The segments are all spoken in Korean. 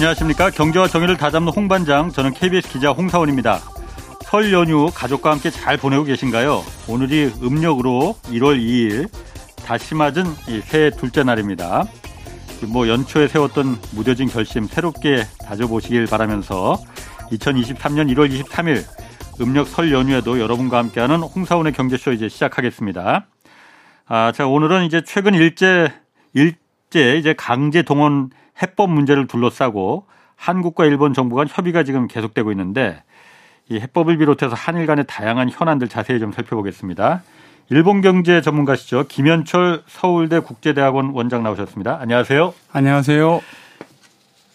안녕하십니까. 경제와 정의를 다잡는 홍반장. 저는 KBS 기자 홍사원입니다. 설 연휴 가족과 함께 잘 보내고 계신가요? 오늘이 음력으로 1월 2일 다시 맞은 새해 둘째 날입니다. 뭐 연초에 세웠던 무뎌진 결심 새롭게 다져보시길 바라면서 2023년 1월 23일 음력 설 연휴에도 여러분과 함께하는 홍사원의 경제쇼 이제 시작하겠습니다. 아, 자, 오늘은 이제 최근 일제, 일제 이제 강제 동원 해법 문제를 둘러싸고 한국과 일본 정부 간 협의가 지금 계속되고 있는데 이 해법을 비롯해서 한일 간의 다양한 현안들 자세히 좀 살펴보겠습니다. 일본 경제 전문가시죠. 김현철 서울대 국제대학원 원장 나오셨습니다. 안녕하세요. 안녕하세요.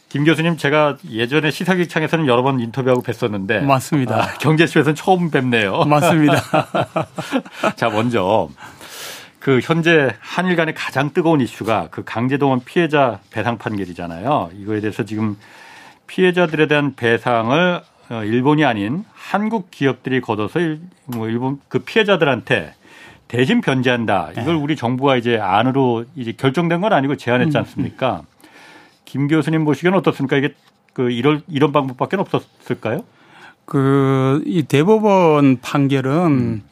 김 교수님 제가 예전에 시사기창에서는 여러 번 인터뷰하고 뵀었는데 맞습니다. 아, 경제쇼에서는 처음 뵙네요. 맞습니다. 자 먼저 그 현재 한일 간의 가장 뜨거운 이슈가 그 강제동원 피해자 배상 판결이잖아요. 이거에 대해서 지금 피해자들에 대한 배상을 어, 일본이 아닌 한국 기업들이 걷어서 뭐 일본 그 피해자들한테 대신 변제한다. 이걸 네. 우리 정부가 이제 안으로 이제 결정된 건 아니고 제안했지 음. 않습니까? 음. 김 교수님 보시기에는 어떻습니까? 이게 그 이런 이런 방법밖에 없었을까요? 그 이 대법원 판결은 음.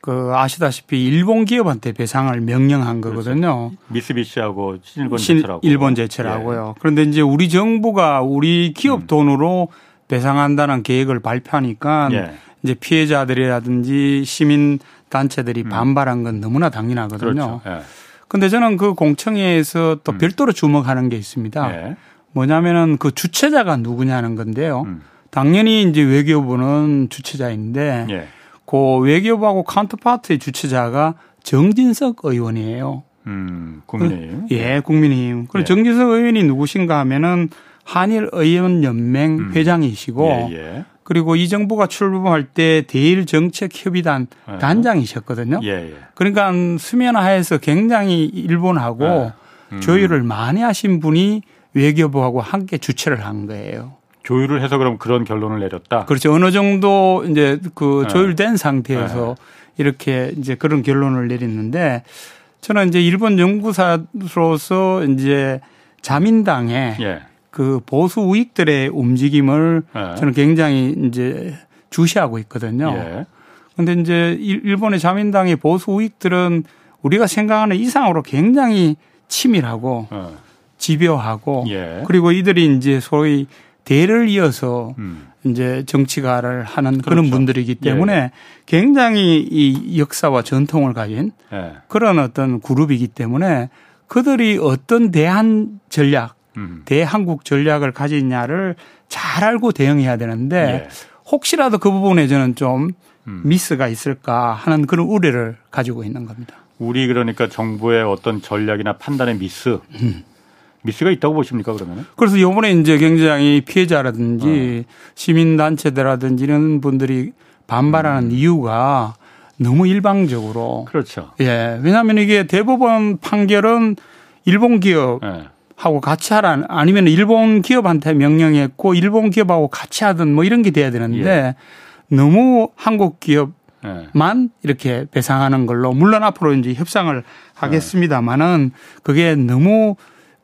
그 아시다시피 일본 기업한테 배상을 명령한 그렇죠. 거거든요. 그렇죠. 미쓰비시하고 신일본 제철하고 일본 제철하고요. 예. 그런데 이제 우리 정부가 우리 기업 음. 돈으로 배상한다는 계획을 발표하니까 예. 이제 피해자들이라든지 시민 단체들이 음. 반발한 건 너무나 당연하거든요. 그렇죠. 예. 저는 그 공청회에서 또 음. 별도로 주목하는 게 있습니다. 예. 뭐냐면은 그 주체자가 누구냐는 건데요. 음. 당연히 이제 외교부는 주체자인데 예. 그 외교부하고 카운터파트의 주체자가 정진석 의원이에요. 음, 국민의힘. 예, 국민의힘. 그리고 예. 정진석 의원이 누구신가 하면은 한일 의원 연맹 음. 회장이시고 예, 예. 그리고 이 정부가 출범할 때 대일 정책 협의단 예. 단장이셨거든요. 예, 예. 그러니까 수면 하에서 굉장히 일본하고 음. 조율을 많이 하신 분이 외교부하고 함께 주최를 한 거예요. 조율을 해서 그럼 그런 결론을 내렸다. 그렇죠. 어느 정도 이제 그 조율된 상태에서 이렇게 이제 그런 결론을 내렸는데 저는 이제 일본 연구사로서 이제 자민당에 예. 그 보수 우익들의 움직임을 예. 저는 굉장히 이제 주시하고 있거든요. 예. 근데 이제 일본의 자민당의 보수 우익들은 우리가 생각하는 이상으로 굉장히 치밀하고 예. 집요하고 예. 그리고 이들이 이제 소위 대를 이어서 음. 이제 정치가를 하는 그렇죠. 그런 분들이기 때문에 예. 굉장히 이 역사와 전통을 가진 예. 그런 어떤 그룹이기 때문에 그들이 어떤 대한 전략, 음. 대한국 전략을 가지냐를 잘 알고 대응해야 되는데 예. 혹시라도 그 부분에 저는 좀 음. 미스가 있을까 하는 그런 우려를 가지고 있는 겁니다. 우리 그러니까 정부의 어떤 전략이나 판단의 미스 음. 미스가 있다고 보십니까 그러면? 그래서 이번에 이제 굉장히 피해자라든지 어. 시민단체들라든지 이런 분들이 반발하는 음. 이유가 너무 일방적으로. 그렇죠. 예. 왜냐하면 이게 대법원 판결은 일본 기업 예. 하고 같이 하라 아니면 일본 기업한테 명령했고 일본 기업하고 같이 하든 뭐 이런 게 돼야 되는데 예. 너무 한국 기업만 예. 이렇게 배상하는 걸로 물론 앞으로 이제 협상을 예. 하겠습니다만은 그게 너무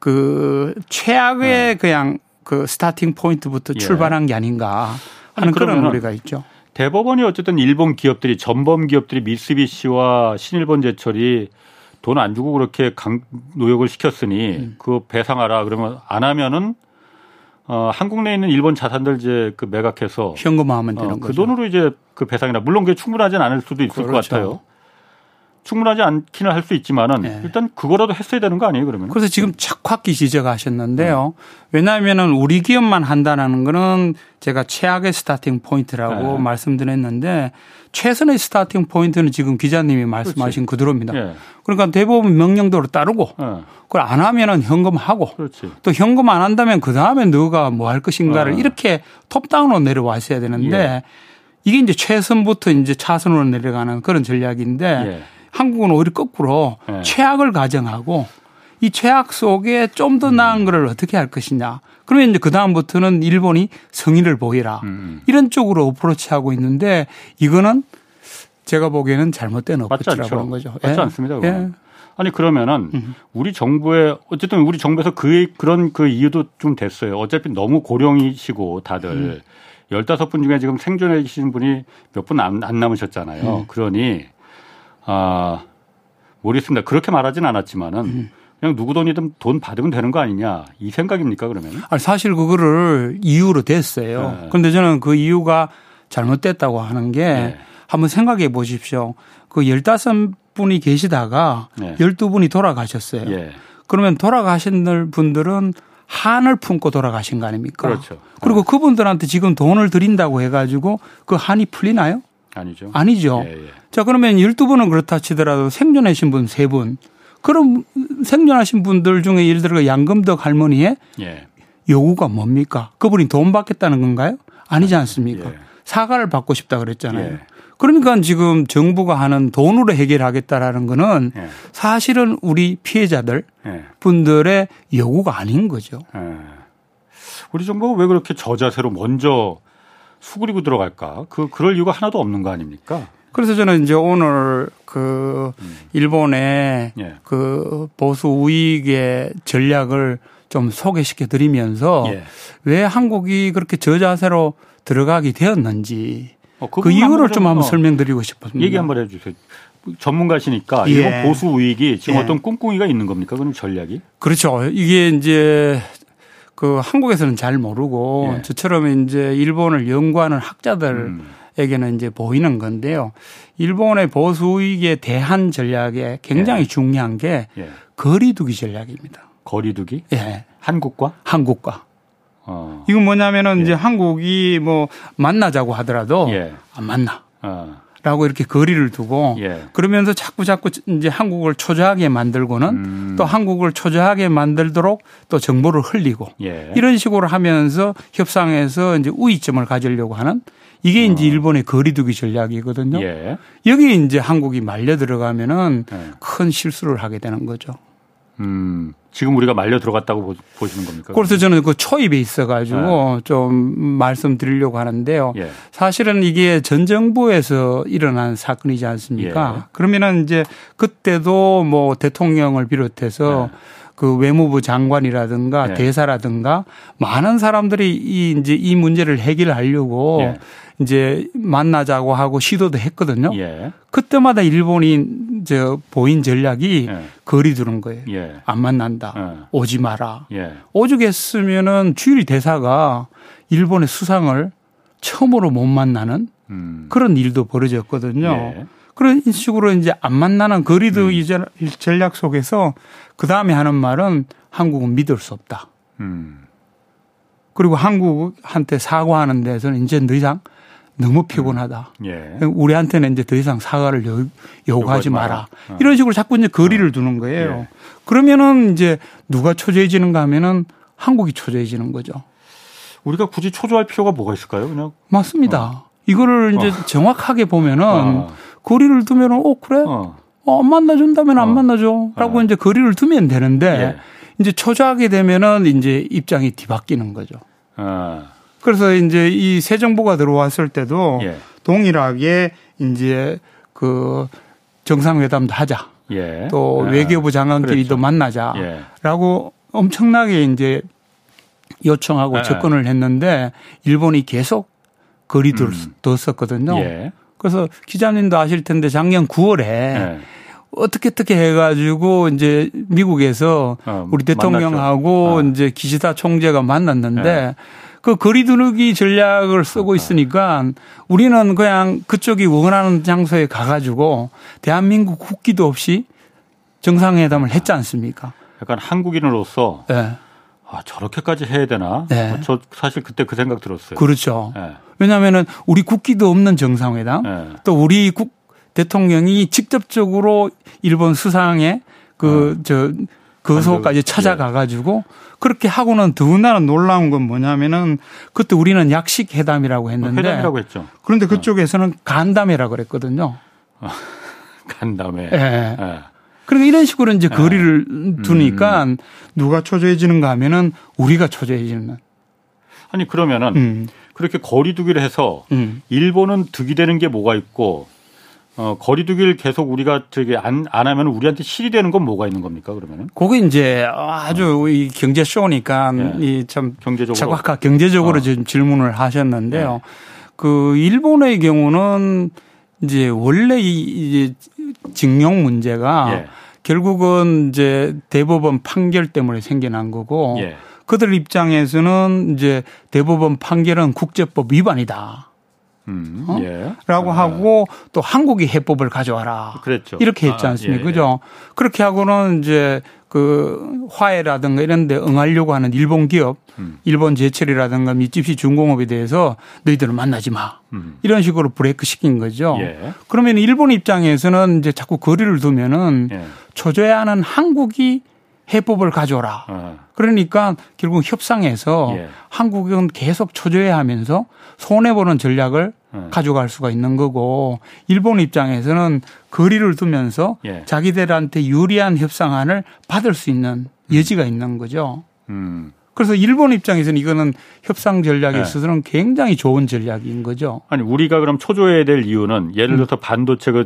그 최악의 네. 그냥 그 스타팅 포인트부터 예. 출발한 게 아닌가 하는 그런 우려가 있죠. 대법원이 어쨌든 일본 기업들이 전범 기업들이 미쓰비시와 신일본 제철이 돈 안 주고 그렇게 강, 노역을 시켰으니 음. 그 배상하라 그러면 안 하면은 어, 한국 내에 있는 일본 자산들 이제 그 매각해서 현금화하면 되는 어, 그 거죠. 그 돈으로 이제 그 배상이나 물론 그게 충분하진 않을 수도 있을 그렇죠. 것 같아요. 충분하지 않기는 할 수 있지만은 네. 일단 그거라도 했어야 되는 거 아니에요 그러면? 그래서 지금 정확히 지적하셨는데요. 네. 왜냐하면은 우리 기업만 한다는 거는 제가 최악의 starting point라고 네. 말씀드렸는데 최선의 starting point는 지금 기자님이 말씀하신 그렇지. 그대로입니다. 네. 그러니까 대법원 명령대로 따르고 네. 그걸 안 하면은 현금하고 그렇지. 또 현금 안 한다면 그 다음에 너가 뭐 할 것인가를 네. 이렇게 톱다운으로 내려왔어야 되는데 예. 이게 이제 최선부터 이제 차선으로 내려가는 그런 전략인데 예. 한국은 오히려 거꾸로 네. 최악을 가정하고 이 최악 속에 좀 더 나은 음. 거를 어떻게 할 것이냐. 그러면 이제 그다음부터는 일본이 성의를 보이라. 음, 음. 이런 쪽으로 어프로치하고 있는데 이거는 제가 보기에는 잘못된 어프로치라고 거죠. 맞지 예. 않습니다. 예. 아니 그러면은 음. 우리 정부의 어쨌든 우리 정부에서 그 그런 그 이유도 좀 됐어요. 어차피 너무 고령이시고 다들 음. 15분 중에 지금 생존해 계시는 분이 몇분안안 남으셨잖아요. 음. 그러니 아 모르겠습니다. 그렇게 말하진 않았지만은 음. 그냥 누구 돈이든 돈 받으면 되는 거 아니냐 이 생각입니까 그러면? 아니 사실 그거를 이유로 됐어요. 네. 그런데 저는 그 이유가 잘못됐다고 하는 게 네. 한번 생각해 보십시오. 그 15분이 계시다가 네. 12분이 돌아가셨어요. 예. 그러면 돌아가신 분들은 한을 품고 돌아가신 거 아닙니까? 그렇죠. 그리고 네. 그분들한테 지금 돈을 드린다고 해가지고 그 한이 풀리나요? 아니죠. 아니죠. 예, 예. 자, 그러면 12분은 그렇다 치더라도 생존하신 분 3분. 그럼 생존하신 분들 중에 예를 들어 양금덕 할머니의 예. 요구가 뭡니까? 그분이 돈 받겠다는 건가요? 아니지 않습니까? 예. 사과를 받고 싶다 그랬잖아요. 예. 그러니까 지금 정부가 하는 돈으로 해결하겠다라는 거는 예. 사실은 우리 피해자들 예. 분들의 요구가 아닌 거죠. 예. 우리 정부가 왜 그렇게 저자세로 먼저 수그리고 들어갈까? 그 그럴 이유가 하나도 없는 거 아닙니까? 그래서 저는 이제 오늘 그 음. 일본의 예. 그 보수 우익의 전략을 좀 소개시켜 드리면서 예. 왜 한국이 그렇게 저자세로 들어가게 되었는지 어, 그, 그 이유를 좀 한번 어, 설명드리고 싶었습니다. 얘기 한번 해주세요. 전문가시니까 예. 일본 보수 우익이 지금 예. 어떤 꿍꿍이가 있는 겁니까? 그런 전략이? 그렇죠. 이게 이제 그 한국에서는 잘 모르고 예. 저처럼 이제 일본을 연구하는 학자들 음. 에게는 이제 보이는 건데요. 일본의 보수 우익에 대한 전략에 굉장히 예. 중요한 게 예. 거리두기 전략입니다. 거리두기? 예. 한국과? 한국과. 어. 이건 뭐냐면은 예. 이제 한국이 뭐 만나자고 하더라도 예. 안 만나. 어. 라고 이렇게 거리를 두고 예. 그러면서 자꾸 자꾸 이제 한국을 초조하게 만들고는 음. 또 한국을 초조하게 만들도록 또 정보를 흘리고 예. 이런 식으로 하면서 협상에서 이제 우위점을 가지려고 하는 이게 어. 이제 일본의 거리두기 전략이거든요. 예. 여기 이제 한국이 말려 들어가면은 예. 큰 실수를 하게 되는 거죠. 음. 지금 우리가 말려 들어갔다고 보시는 겁니까? 그래서 저는 그 초입에 있어가지고 네. 좀 말씀드리려고 하는데요. 예. 사실은 이게 전 정부에서 일어난 사건이지 않습니까? 예. 그러면은 이제 그때도 뭐 대통령을 비롯해서 네. 그 외무부 장관이라든가 예. 대사라든가 많은 사람들이 이 이제 이 문제를 해결하려고 예. 이제 만나자고 하고 시도도 했거든요. 예. 그때마다 일본이 저 보인 전략이 예. 거리 두는 거예요. 예. 안 만난다. 예. 오지 마라. 예. 오죽했으면은 주일 대사가 일본의 수상을 처음으로 못 만나는 음. 그런 일도 벌어졌거든요. 예. 그런 식으로 이제 안 만나는 거리두기 음. 전략 속에서 그 다음에 하는 말은 한국은 믿을 수 없다. 음. 그리고 한국한테 사과하는 데서는 이제 더 이상 너무 피곤하다. 음. 예. 우리한테는 이제 더 이상 사과를 요, 요구하지 마라. 어. 이런 식으로 자꾸 이제 거리를 어. 두는 거예요. 예. 그러면은 이제 누가 초조해지는가 하면은 한국이 초조해지는 거죠. 우리가 굳이 초조할 필요가 뭐가 있을까요? 그냥 맞습니다. 어. 이거를 이제 어. 정확하게 보면은 어. 거리를 두면은 어 그래? 어, 안 만나준다면 안 만나줘라고 이제 거리를 두면 되는데 예. 이제 초조하게 되면은 이제 입장이 뒤바뀌는 거죠. 아. 그래서 이제 이 새 정부가 들어왔을 때도 예. 동일하게 이제 그 정상회담도 하자. 예. 또 아. 외교부 장관끼리도 그렇죠. 만나자라고 예. 엄청나게 이제 요청하고 아. 접근을 했는데 일본이 계속 거리를 음. 뒀었거든요. 예. 그래서 기자님도 아실 텐데 작년 9월에 예. 어떻게 어떻게 해가지고 이제 미국에서 어, 우리 대통령하고 어. 이제 기시다 총재가 만났는데 예. 그 거리두기 전략을 쓰고. 있으니까 우리는 그냥 그쪽이 원하는 장소에 가가지고 대한민국 국기도 없이 정상회담을 했지 않습니까? 약간 한국인으로서 네. 아, 저렇게까지 해야 되나? 네. 저 사실 그때 그 생각 들었어요. 그렇죠. 네. 왜냐하면은 우리 국기도 없는 정상회담 네. 또 우리 국 대통령이 직접적으로 일본 수상에 그, 어. 저, 그소까지 찾아가 가지고 그렇게 하고는 더군다나 놀라운 건 뭐냐면은 그때 우리는 약식 회담이라고 했는데 회담이라고 했죠. 그런데 그쪽에서는 간담회라고 그랬거든요. 간담회. 예. 네. 그러니까 이런 식으로 이제 네. 거리를 음. 두니까 음. 누가 초조해지는가 하면은 우리가 초조해지는. 아니 그러면은 음. 그렇게 거리두기를 해서 음. 일본은 득이 되는 게 뭐가 있고 어, 거리두기를 계속 우리가 저기 안, 안 하면 우리한테 실이 되는 건 뭐가 있는 겁니까, 그러면은? 그게 이제 아주 이 경제 쇼니까 예. 이참 경제적으로 정확한 경제적으로 어. 지금 질문을 하셨는데요. 네. 그 일본의 경우는 이제 원래 이 이제 징용 문제가 예. 결국은 이제 대법원 판결 때문에 생겨난 거고 예. 그들 입장에서는 이제 대법원 판결은 국제법 위반이다. 음, 어? 예. 라고 아. 하고 또 한국이 해법을 가져와라. 그랬죠. 이렇게 했지 아, 않습니까? 아, 예, 그죠? 그렇게 하고는 이제 그 화해라든가 이런 데 응하려고 하는 일본 기업, 음. 일본 제철이라든가 미쯔비시 중공업에 대해서 너희들은 만나지 마. 음. 이런 식으로 브레이크 시킨 거죠. 예. 그러면 일본 입장에서는 이제 자꾸 거리를 두면은 예. 초조해 하는 한국이 해법을 가져라. 어. 그러니까 결국 협상에서 예. 한국은 계속 초조해 하면서 손해 보는 전략을 예. 가져갈 수가 있는 거고 일본 입장에서는 거리를 두면서 예. 자기들한테 유리한 협상안을 받을 수 있는 여지가 있는 거죠. 음. 그래서 일본 입장에서는 이거는 협상 전략에 네. 있어서는 굉장히 좋은 전략인 거죠. 아니 우리가 그럼 초조해야 될 이유는 예를 들어서 음. 반도체 그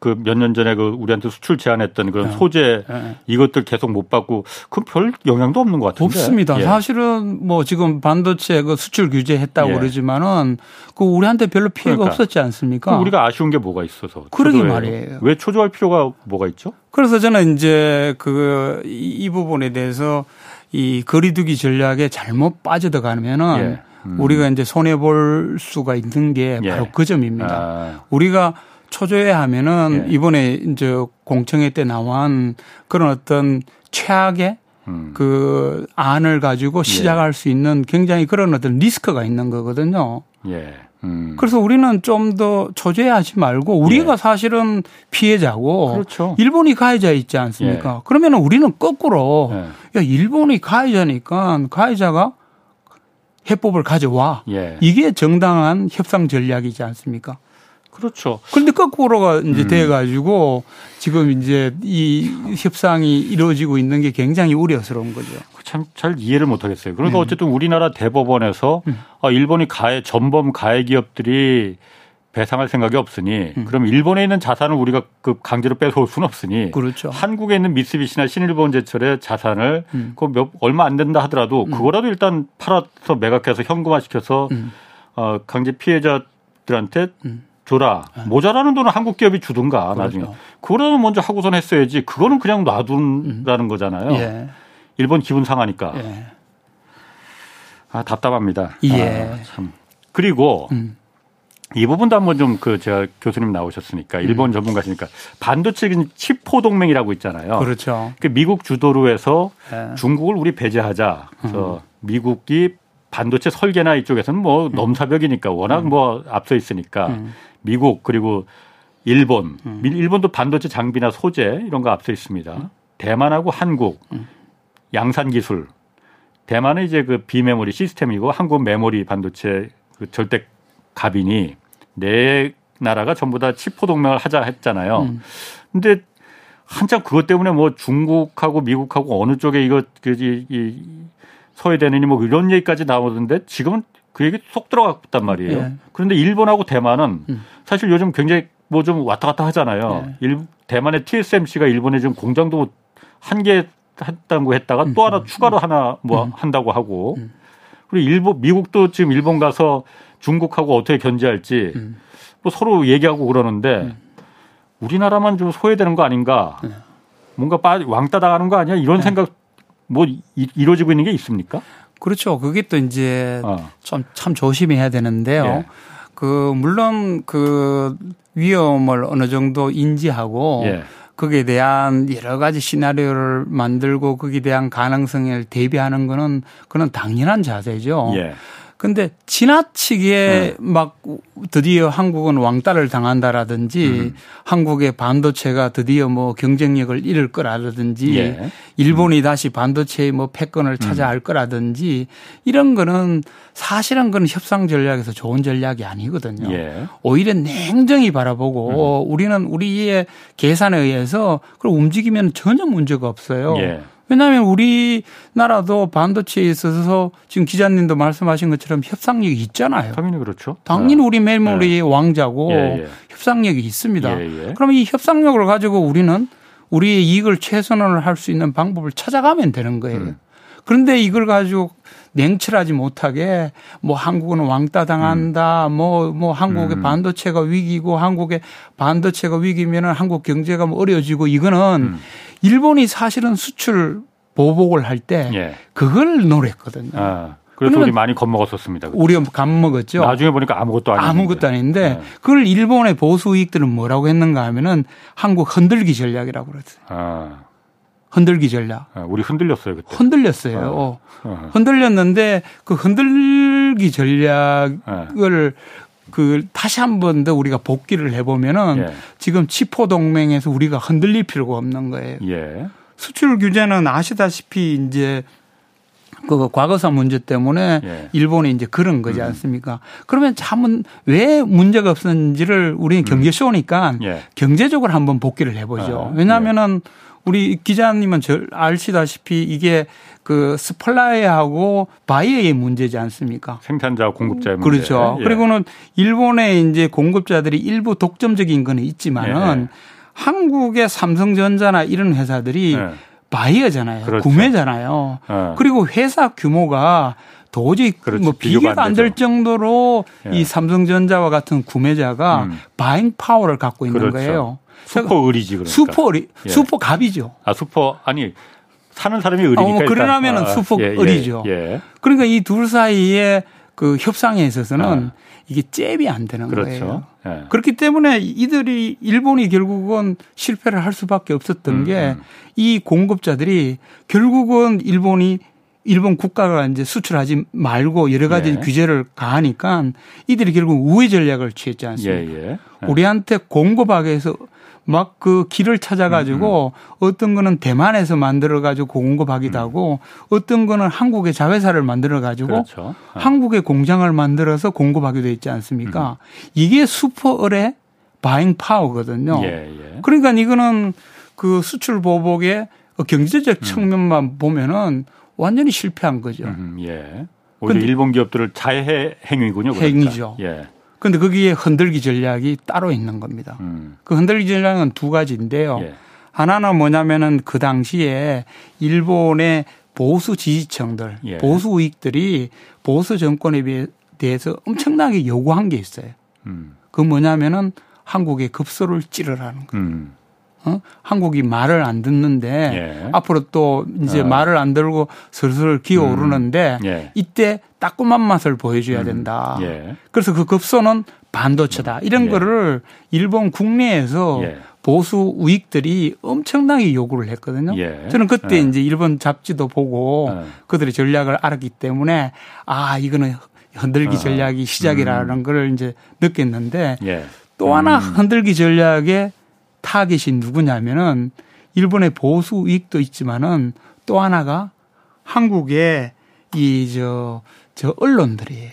몇 년 전에 그 우리한테 수출 제한했던 그런 네. 소재 네. 이것들 계속 못 받고 그 별 영향도 없는 것 같은데. 없습니다. 예. 사실은 뭐 지금 반도체 그 수출 규제했다고 예. 그러지만은 그 우리한테 별로 피해가 그러니까. 없었지 않습니까? 우리가 아쉬운 게 뭐가 있어서. 그러게 말이에요. 왜 초조할 필요가 뭐가 있죠? 그래서 저는 이제 그 이 부분에 대해서 이 거리두기 전략에 잘못 빠져들어가면은 예. 음. 우리가 이제 손해 볼 수가 있는 게 예. 바로 예. 그 점입니다. 아. 우리가 초조해 하면은 예. 이번에 이제 공청회 때 나온 그런 어떤 최악의 음. 그 안을 가지고 예. 시작할 수 있는 굉장히 그런 어떤 리스크가 있는 거거든요. 예. 음. 그래서 우리는 좀더 초조해하지 말고 우리가 예. 사실은 피해자고 그렇죠. 일본이 가해자 있지 않습니까? 예. 그러면 우리는 거꾸로 예. 야 일본이 가해자니까 가해자가 해법을 가져와 예. 이게 정당한 협상 전략이지 않습니까? 그렇죠. 그런데 거꾸로가 이제 음. 돼 가지고 지금 이제 이 협상이 이루어지고 있는 게 굉장히 우려스러운 거죠. 참 잘 이해를 못 하겠어요. 그러니까 음. 어쨌든 우리나라 대법원에서 음. 아, 일본이 가해, 전범 가해 기업들이 배상할 생각이 없으니 음. 그럼 일본에 있는 자산을 우리가 그 강제로 뺏어올 수는 없으니 그렇죠. 한국에 있는 미쓰비시나 신일본 제철의 자산을 음. 그몇 얼마 안 된다 하더라도 음. 그거라도 일단 팔아서 매각해서 현금화 시켜서 음. 어 강제 피해자들한테 음. 줘라. 네. 모자라는 돈은 한국 기업이 주든가 그렇죠. 나중에. 그거라면 먼저 하고선 했어야지. 그거는 그냥 놔둔다는 음. 거잖아요. 예. 일본 기분 상하니까. 예. 아 답답합니다. 예. 아, 참. 그리고 음. 이 부분도 한번 좀 그 제가 교수님 나오셨으니까 일본 음. 전문가시니까 반도체 칩포 동맹이라고 있잖아요. 그렇죠. 그 미국 주도로 해서 예. 중국을 우리 배제하자. 그래서 음. 미국이 반도체 설계나 이쪽에서는 뭐 음. 넘사벽이니까 워낙 음. 뭐 앞서 있으니까 음. 미국 그리고 일본, 음. 일본도 반도체 장비나 소재 이런 거 앞서 있습니다. 음. 대만하고 한국, 음. 양산 기술. 대만은 이제 그 비메모리 시스템이고 한국 메모리 반도체 그 절대 갑이니 네 나라가 전부 다 치포 동맹을 하자 했잖아요. 음. 근데 한참 그것 때문에 뭐 중국하고 미국하고 어느 쪽에 이거 그이 이 서해되느니 뭐 이런 얘기까지 나오던데 지금은 그 얘기 쏙 들어갔단 말이에요. 예. 그런데 일본하고 대만은 음. 사실 요즘 굉장히 뭐 좀 왔다 갔다 하잖아요. 예. 일, 대만의 TSMC가 일본에 지금 공장도 한 개 했다고 했다가 음. 또 하나 음. 추가로 하나 뭐 음. 한다고 하고 음. 그리고 일본 미국도 지금 일본 가서 중국하고 어떻게 견제할지 음. 뭐 서로 얘기하고 그러는데 우리나라만 좀 소외되는 거 아닌가? 네. 뭔가 빠 왕따 당하는 거 아니야? 이런 네. 생각 뭐 이루어지고 있는 게 있습니까? 그렇죠. 그게 또 이제 어. 좀참 조심해야 되는데요. 예. 그 물론 그 위험을 어느 정도 인지하고 예. 거기에 대한 여러 가지 시나리오를 만들고 거기에 대한 가능성을 대비하는 거는 그는 당연한 자세죠. 예. 근데 지나치게 네. 막 드디어 한국은 왕따를 당한다라든지 음. 한국의 반도체가 드디어 뭐 경쟁력을 잃을 거라든지 예. 일본이 음. 다시 반도체의 뭐 패권을 차지할 음. 거라든지 이런 거는 사실은 그건 협상 전략에서 좋은 전략이 아니거든요. 예. 오히려 냉정히 바라보고 음. 우리는 우리의 계산에 의해서 그걸 움직이면 전혀 문제가 없어요. 예. 왜냐하면 우리나라도 반도체에 있어서 지금 기자님도 말씀하신 것처럼 협상력이 있잖아요. 당연히 그렇죠. 당연히 네. 우리 메모리의 네. 왕자고 예, 예. 협상력이 있습니다. 예, 예. 그러면 이 협상력을 가지고 우리는 우리의 이익을 최선을 할 수 있는 방법을 찾아가면 되는 거예요. 음. 그런데 이걸 가지고 냉철하지 못하게 뭐 한국은 왕따 당한다. 뭐뭐 음. 뭐 한국의 음. 반도체가 위기고 한국의 반도체가 위기면은 한국 경제가 뭐 어려지고 이거는 음. 일본이 사실은 수출 보복을 할때 예. 그걸 노렸거든요. 아. 그래서 우리 많이 겁먹었었습니다. 우리가 겁먹었죠. 나중에 보니까 아무것도 아닌데. 아무것도 아닌데 네. 그걸 일본의 보수 이익들은 뭐라고 했는가 하면은 한국 흔들기 전략이라고 그랬어요. 아. 흔들기 전략. 아, 우리 흔들렸어요 그때. 흔들렸어요. 어. 어. 흔들렸는데 그 흔들기 전략을 그 다시 한 번 더 우리가 복귀를 해보면은 예. 지금 치포 동맹에서 우리가 흔들릴 필요가 없는 거예요. 예. 수출 규제는 아시다시피 이제 그 과거사 문제 때문에 예. 일본이 이제 그런 거지 음. 않습니까? 음. 그러면 참은 왜 문제가 없었는지를 우리는 경제 쇼니까 음. 예. 경제적으로 한번 복귀를 해보죠. 아, 왜냐하면은 예. 우리 기자님은 저 아시다시피 이게 그 supplier하고 바이어의 문제지 않습니까? 생산자 공급자의 문제. 그렇죠. 예. 그리고는 일본의 이제 공급자들이 일부 독점적인 거는 있지만은 예. 한국의 삼성전자나 이런 회사들이 예. 바이어잖아요. 그렇죠. 구매잖아요. 예. 그리고 회사 규모가 도저히 그렇지, 뭐 비교가 안 될 정도로 예. 이 삼성전자와 같은 구매자가 음. buying power를 갖고 있는 그렇죠. 거예요. 슈퍼 을이지 그러니까. 슈퍼 을 예. 슈퍼 갑이죠. 아 슈퍼 아니 사는 사람이 을이니까. 어, 뭐 그러면은 아, 슈퍼 예, 예, 을이죠. 예. 그러니까 이 둘 사이에 그 협상에 있어서는 아. 이게 잽이 안 되는 그렇죠. 거예요. 예. 그렇기 때문에 이들이 일본이 결국은 실패를 할 수밖에 없었던 음, 게이 음. 공급자들이 결국은 일본이 일본 국가가 이제 수출하지 말고 여러 가지 예. 규제를 가하니까 이들이 결국 우회 전략을 취했지 않습니까? 예, 예. 예. 우리한테 공급하기 위해서 막 그 길을 찾아가지고 음, 음. 어떤 거는 대만에서 만들어가지고 공급하기도 음. 하고 어떤 거는 한국의 자회사를 만들어가지고 그렇죠. 어. 한국의 공장을 만들어서 공급하기도 했지 않습니까? 음. 이게 슈퍼을의 바잉 파워거든요. 예, 예. 그러니까 이거는 그 수출 보복의 경제적 음. 측면만 보면은 완전히 실패한 거죠. 음, 예. 오히려 일본 기업들을 자해 행위군요. 그러니까. 행위죠. 예. 그런데 거기에 흔들기 전략이 따로 있는 겁니다. 음. 그 흔들기 전략은 두 가지인데요. 예. 하나는 뭐냐면은 그 당시에 일본의 보수 지지층들, 예. 보수 우익들이 보수 정권에 대해서 엄청나게 요구한 게 있어요. 음. 그 뭐냐면은 한국의 급소를 찌르라는 거예요. 음. 어? 한국이 말을 안 듣는데 예. 앞으로 또 이제 어. 말을 안 들고 슬슬 기어 오르는데 음. 예. 이때 따끔한 맛을 보여줘야 음. 된다. 예. 그래서 그 급소는 반도체다. 이런 예. 거를 일본 국내에서 예. 보수 우익들이 엄청나게 요구를 했거든요. 예. 저는 그때 이제 일본 잡지도 보고 그들의 전략을 알았기 때문에 아 이거는 흔들기 어. 전략이 시작이라는 음. 걸 이제 느꼈는데 또 하나 음. 흔들기 전략에 타겟이 누구냐면은 일본의 보수 우익도 있지만은 또 하나가 한국의 이저저 언론들이에요.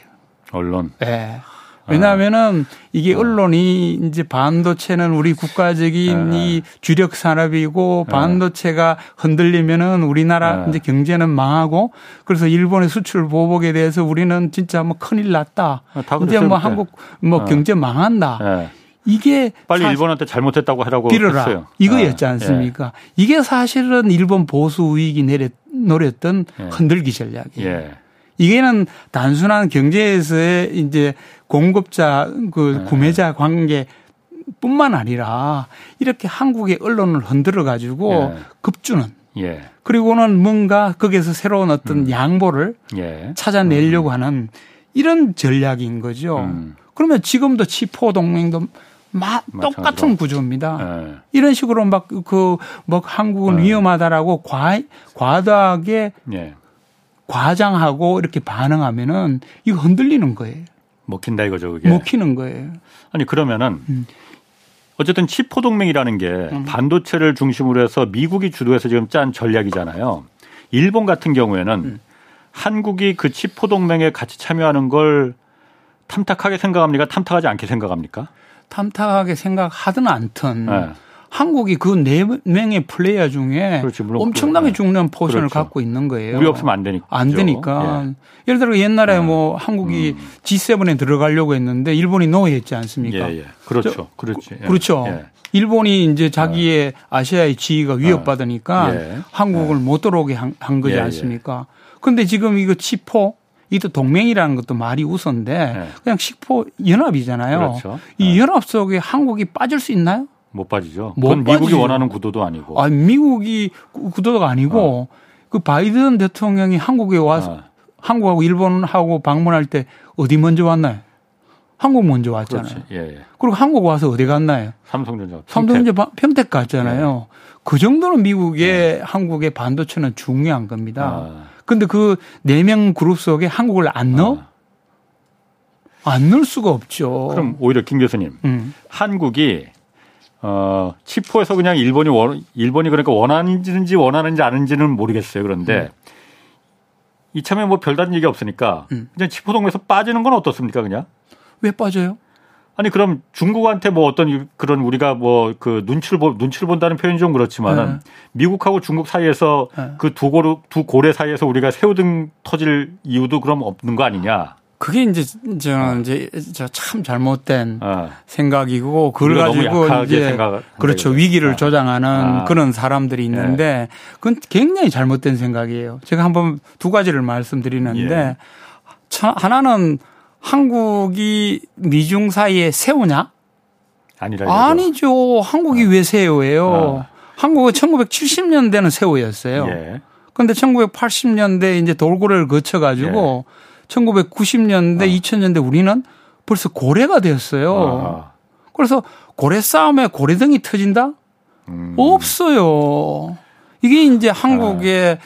언론. 네. 왜냐하면은 이게 어. 언론이 이제 반도체는 우리 국가적인 네. 이 주력 산업이고 네. 반도체가 흔들리면은 우리나라 네. 이제 경제는 망하고 그래서 일본의 수출 보복에 대해서 우리는 진짜 뭐 큰일 났다. 아, 이제 뭐 한국 뭐 어. 경제 망한다. 이게 빨리 일본한테 잘못했다고 하라고 빌어라 했어요. 이거였지 아, 않습니까? 예. 이게 사실은 일본 보수 우익이 내렸, 노렸던 예. 흔들기 전략이에요. 예. 이게는 단순한 경제에서의 이제 공급자 그 예. 구매자 관계 뿐만 아니라 이렇게 한국의 언론을 흔들어 가지고 예. 급주는 예. 그리고는 뭔가 거기에서 새로운 어떤 음. 양보를 찾아내려고 음. 하는 이런 전략인 거죠. 음. 그러면 지금도 치포 동맹도 마, 똑같은 구조입니다. 네. 이런 식으로 막 그 뭐 한국은 네. 위험하다라고 과 과도하게 네. 과장하고 이렇게 반응하면은 이거 흔들리는 거예요. 먹힌다 이거죠, 그게. 먹히는 거예요. 아니 그러면은 음. 어쨌든 치포 동맹이라는 게 음. 반도체를 중심으로 해서 미국이 주도해서 지금 짠 전략이잖아요. 일본 같은 경우에는 음. 한국이 그 치포 동맹에 같이 참여하는 걸 탐탁하게 생각합니까? 탐탁하지 않게 생각합니까? 탐탁하게 생각하든 않든 네. 한국이 그 네 명의 플레이어 중에 그렇지, 엄청나게 네. 중요한 포션을 그렇죠. 갖고 있는 거예요. 우리 없으면 안 되니까. 안 되니까. 예. 예를 들어 옛날에 네. 뭐 한국이 음. G7에 들어가려고 했는데 일본이 no했지 않습니까? 예, 예. 그렇죠. 그렇지. 예. 그렇죠. 예. 일본이 이제 자기의 아시아의 지위가 위협받으니까 예. 한국을 못 들어오게 한, 한 거지 않습니까? 그런데 지금 이거 치포 이도 동맹이라는 것도 말이 우선데 네. 그냥 식포 연합이잖아요. 그렇죠. 이 네. 연합 속에 한국이 빠질 수 있나요? 못 빠지죠. 못 미국이 빠지죠. 원하는 구도도 아니고. 아, 미국이 구도가 아니고 어. 그 바이든 대통령이 한국에 와서 어. 한국하고 일본하고 방문할 때 어디 먼저 왔나요? 한국 먼저 왔잖아요. 예, 예. 그리고 한국 와서 어디 갔나요? 삼성전자. 삼성전자 평택, 평택 갔잖아요. 예. 그 정도로 미국의 네. 한국의 반도체는 중요한 겁니다. 아. 근데 그 네 명 그룹 속에 한국을 안 넣어? 아. 안 넣을 수가 없죠. 그럼 오히려 김 교수님, 음. 한국이 어, 치포에서 그냥 일본이 원, 일본이 그러니까 원하는지 원하는지 아는지는 모르겠어요. 그런데 음. 이참에 뭐 별다른 얘기 없으니까 음. 그냥 치포 동에서 빠지는 건 어떻습니까, 그냥? 왜 빠져요? 아니 그럼 중국한테 뭐 어떤 그런 우리가 뭐 그 눈치를 보, 눈치를 본다는 표현이 좀 그렇지만은 네. 미국하고 중국 사이에서 네. 그두 고래 두 고래 사이에서 우리가 새우등 터질 이유도 그럼 없는 거 아니냐? 그게 이제 저는 어. 이제 참 잘못된 어. 생각이고 그걸 가지고 이제 그렇죠 위기를 아. 조장하는 아. 그런 사람들이 있는데 예. 그건 굉장히 잘못된 생각이에요. 제가 한번 두 가지를 말씀드리는데 예. 하나는 한국이 미중 사이에 세우냐? 아니라 아니죠. 한국이 어. 왜 세우예요? 아. 한국은 1970년대는 세우였어요. 예. 그런데 1980년대 이제 돌고래를 거쳐 가지고 예. 1990년대, 아. 2000년대 우리는 벌써 고래가 되었어요. 아. 그래서 고래 싸움에 고래등이 터진다? 음. 없어요. 이게 이제 한국의 아.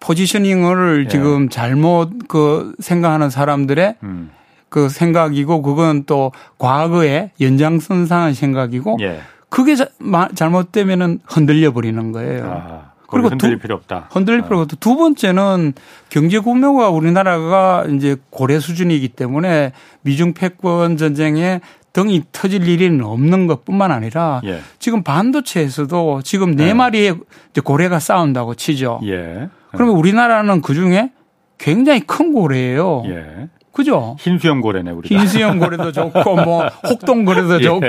포지셔닝을 예. 지금 잘못 그 생각하는 사람들의 음. 그 생각이고 그건 또 과거의 연장선상의 생각이고 예. 그게 잘못되면은 흔들려 버리는 거예요. 아, 그리고 흔들릴 두, 필요 없다. 흔들릴 아. 필요 없다. 두 번째는 경제 구매가 우리나라가 이제 고래 수준이기 때문에 미중 패권 전쟁에 등이 터질 일이 없는 것뿐만 아니라 예. 지금 반도체에서도 지금 네, 네. 마리의 고래가 싸운다고 치죠. 예. 그러면 우리나라는 그 중에 굉장히 큰 고래예요. 예. 그죠? 흰수염 고래네 우리가. 흰수염 고래도 좋고 뭐 혹동 고래도 예. 좋고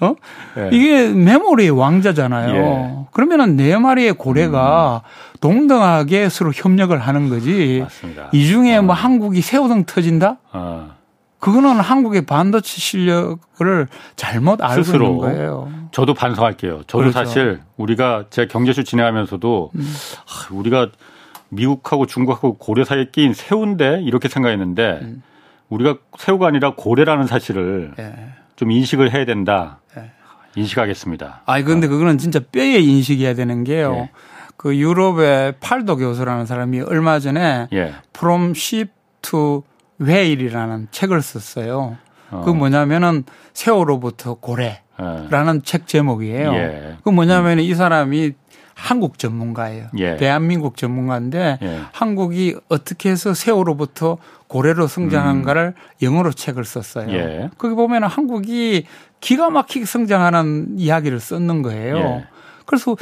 어? 예. 이게 메모리의 왕자잖아요. 예. 그러면은 네 마리의 고래가 음. 동등하게 서로 협력을 하는 거지. 맞습니다. 이 중에 어. 뭐 한국이 새우등 터진다? 어. 그거는 한국의 반도체 실력을 잘못 알고 스스로 있는 거예요. 저도 반성할게요. 저도 그렇죠. 사실 우리가 제 경제쇼 진행하면서도 음. 아, 우리가 미국하고 중국하고 고래 사이에 끼인 새우인데 이렇게 생각했는데 음. 우리가 새우가 아니라 고래라는 사실을 예. 좀 인식을 해야 된다. 예. 인식하겠습니다. 아니 근데 어. 그거는 진짜 뼈에 인식해야 되는 게요. 예. 그 유럽의 팔도 교수라는 사람이 얼마 전에 예. From Ship to Whale이라는 책을 썼어요. 어. 그 뭐냐면은 새우로부터 고래 라는 예. 책 제목이에요. 예. 그 뭐냐면 이 사람이 한국 전문가예요. 예. 대한민국 전문가인데 예. 한국이 어떻게 해서 새우로부터 고래로 성장한가를 음. 영어로 책을 썼어요. 예. 거기 보면 한국이 기가 막히게 성장하는 이야기를 썼는 거예요. 예. 그래서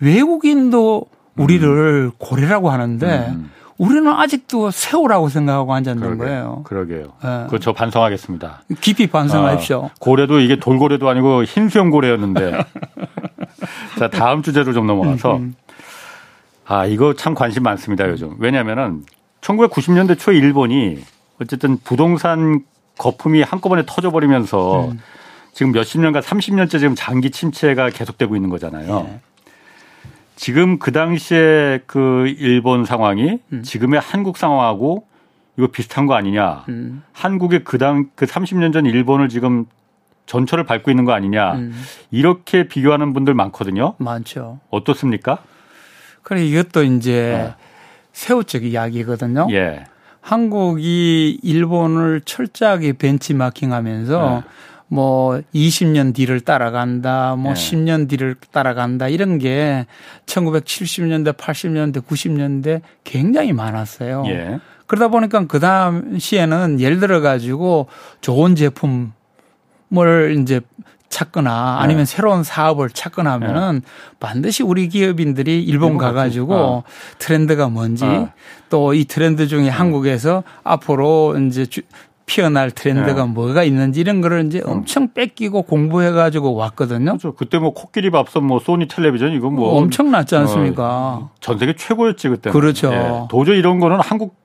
외국인도 우리를 음. 고래라고 하는데 음. 우리는 아직도 새우라고 생각하고 앉았는 그러게, 거예요. 그러게요. 네. 그저 반성하겠습니다. 깊이 반성하십시오. 아, 고래도 이게 돌고래도 아니고 흰수염 고래였는데 자, 다음 주제로 좀 넘어가서 음, 음. 아, 이거 참 관심 많습니다, 요즘. 왜냐면은 1990년대 초 일본이 어쨌든 부동산 거품이 한꺼번에 터져버리면서 음. 지금 몇십 년간 30년째 지금 장기 침체가 계속되고 있는 거잖아요. 네. 지금 그 당시에 그 일본 상황이 음. 지금의 한국 상황하고 이거 비슷한 거 아니냐. 음. 한국의 그 당, 그 30년 전 일본을 지금 전철을 밟고 있는 거 아니냐 음. 이렇게 비교하는 분들 많거든요. 많죠. 어떻습니까? 그래 이것도 이제 어. 새우적 이야기거든요. 예. 한국이 일본을 철저하게 벤치마킹하면서 예. 뭐 20년 뒤를 따라간다, 뭐 예. 10년 뒤를 따라간다 이런 게 1970년대, 80년대, 90년대 굉장히 많았어요. 예. 그러다 보니까 그 당시에는 예를 들어 가지고 좋은 제품 뭘 이제 찾거나 아니면 네. 새로운 사업을 찾거나 하면은 네. 반드시 우리 기업인들이 일본 가가지고 어. 트렌드가 뭔지 어. 또이 트렌드 중에 어. 한국에서 앞으로 이제 주, 피어날 트렌드가 네. 뭐가 있는지 이런 거를 이제 어. 엄청 뺏기고 공부해 가지고 왔거든요. 그렇죠. 그때 뭐 코끼리 밥솥 뭐 소니 텔레비전 이거 뭐 엄청났지 않습니까? 어, 전 세계 최고였지 그때. 그렇죠. 예. 도저히 이런 거는 한국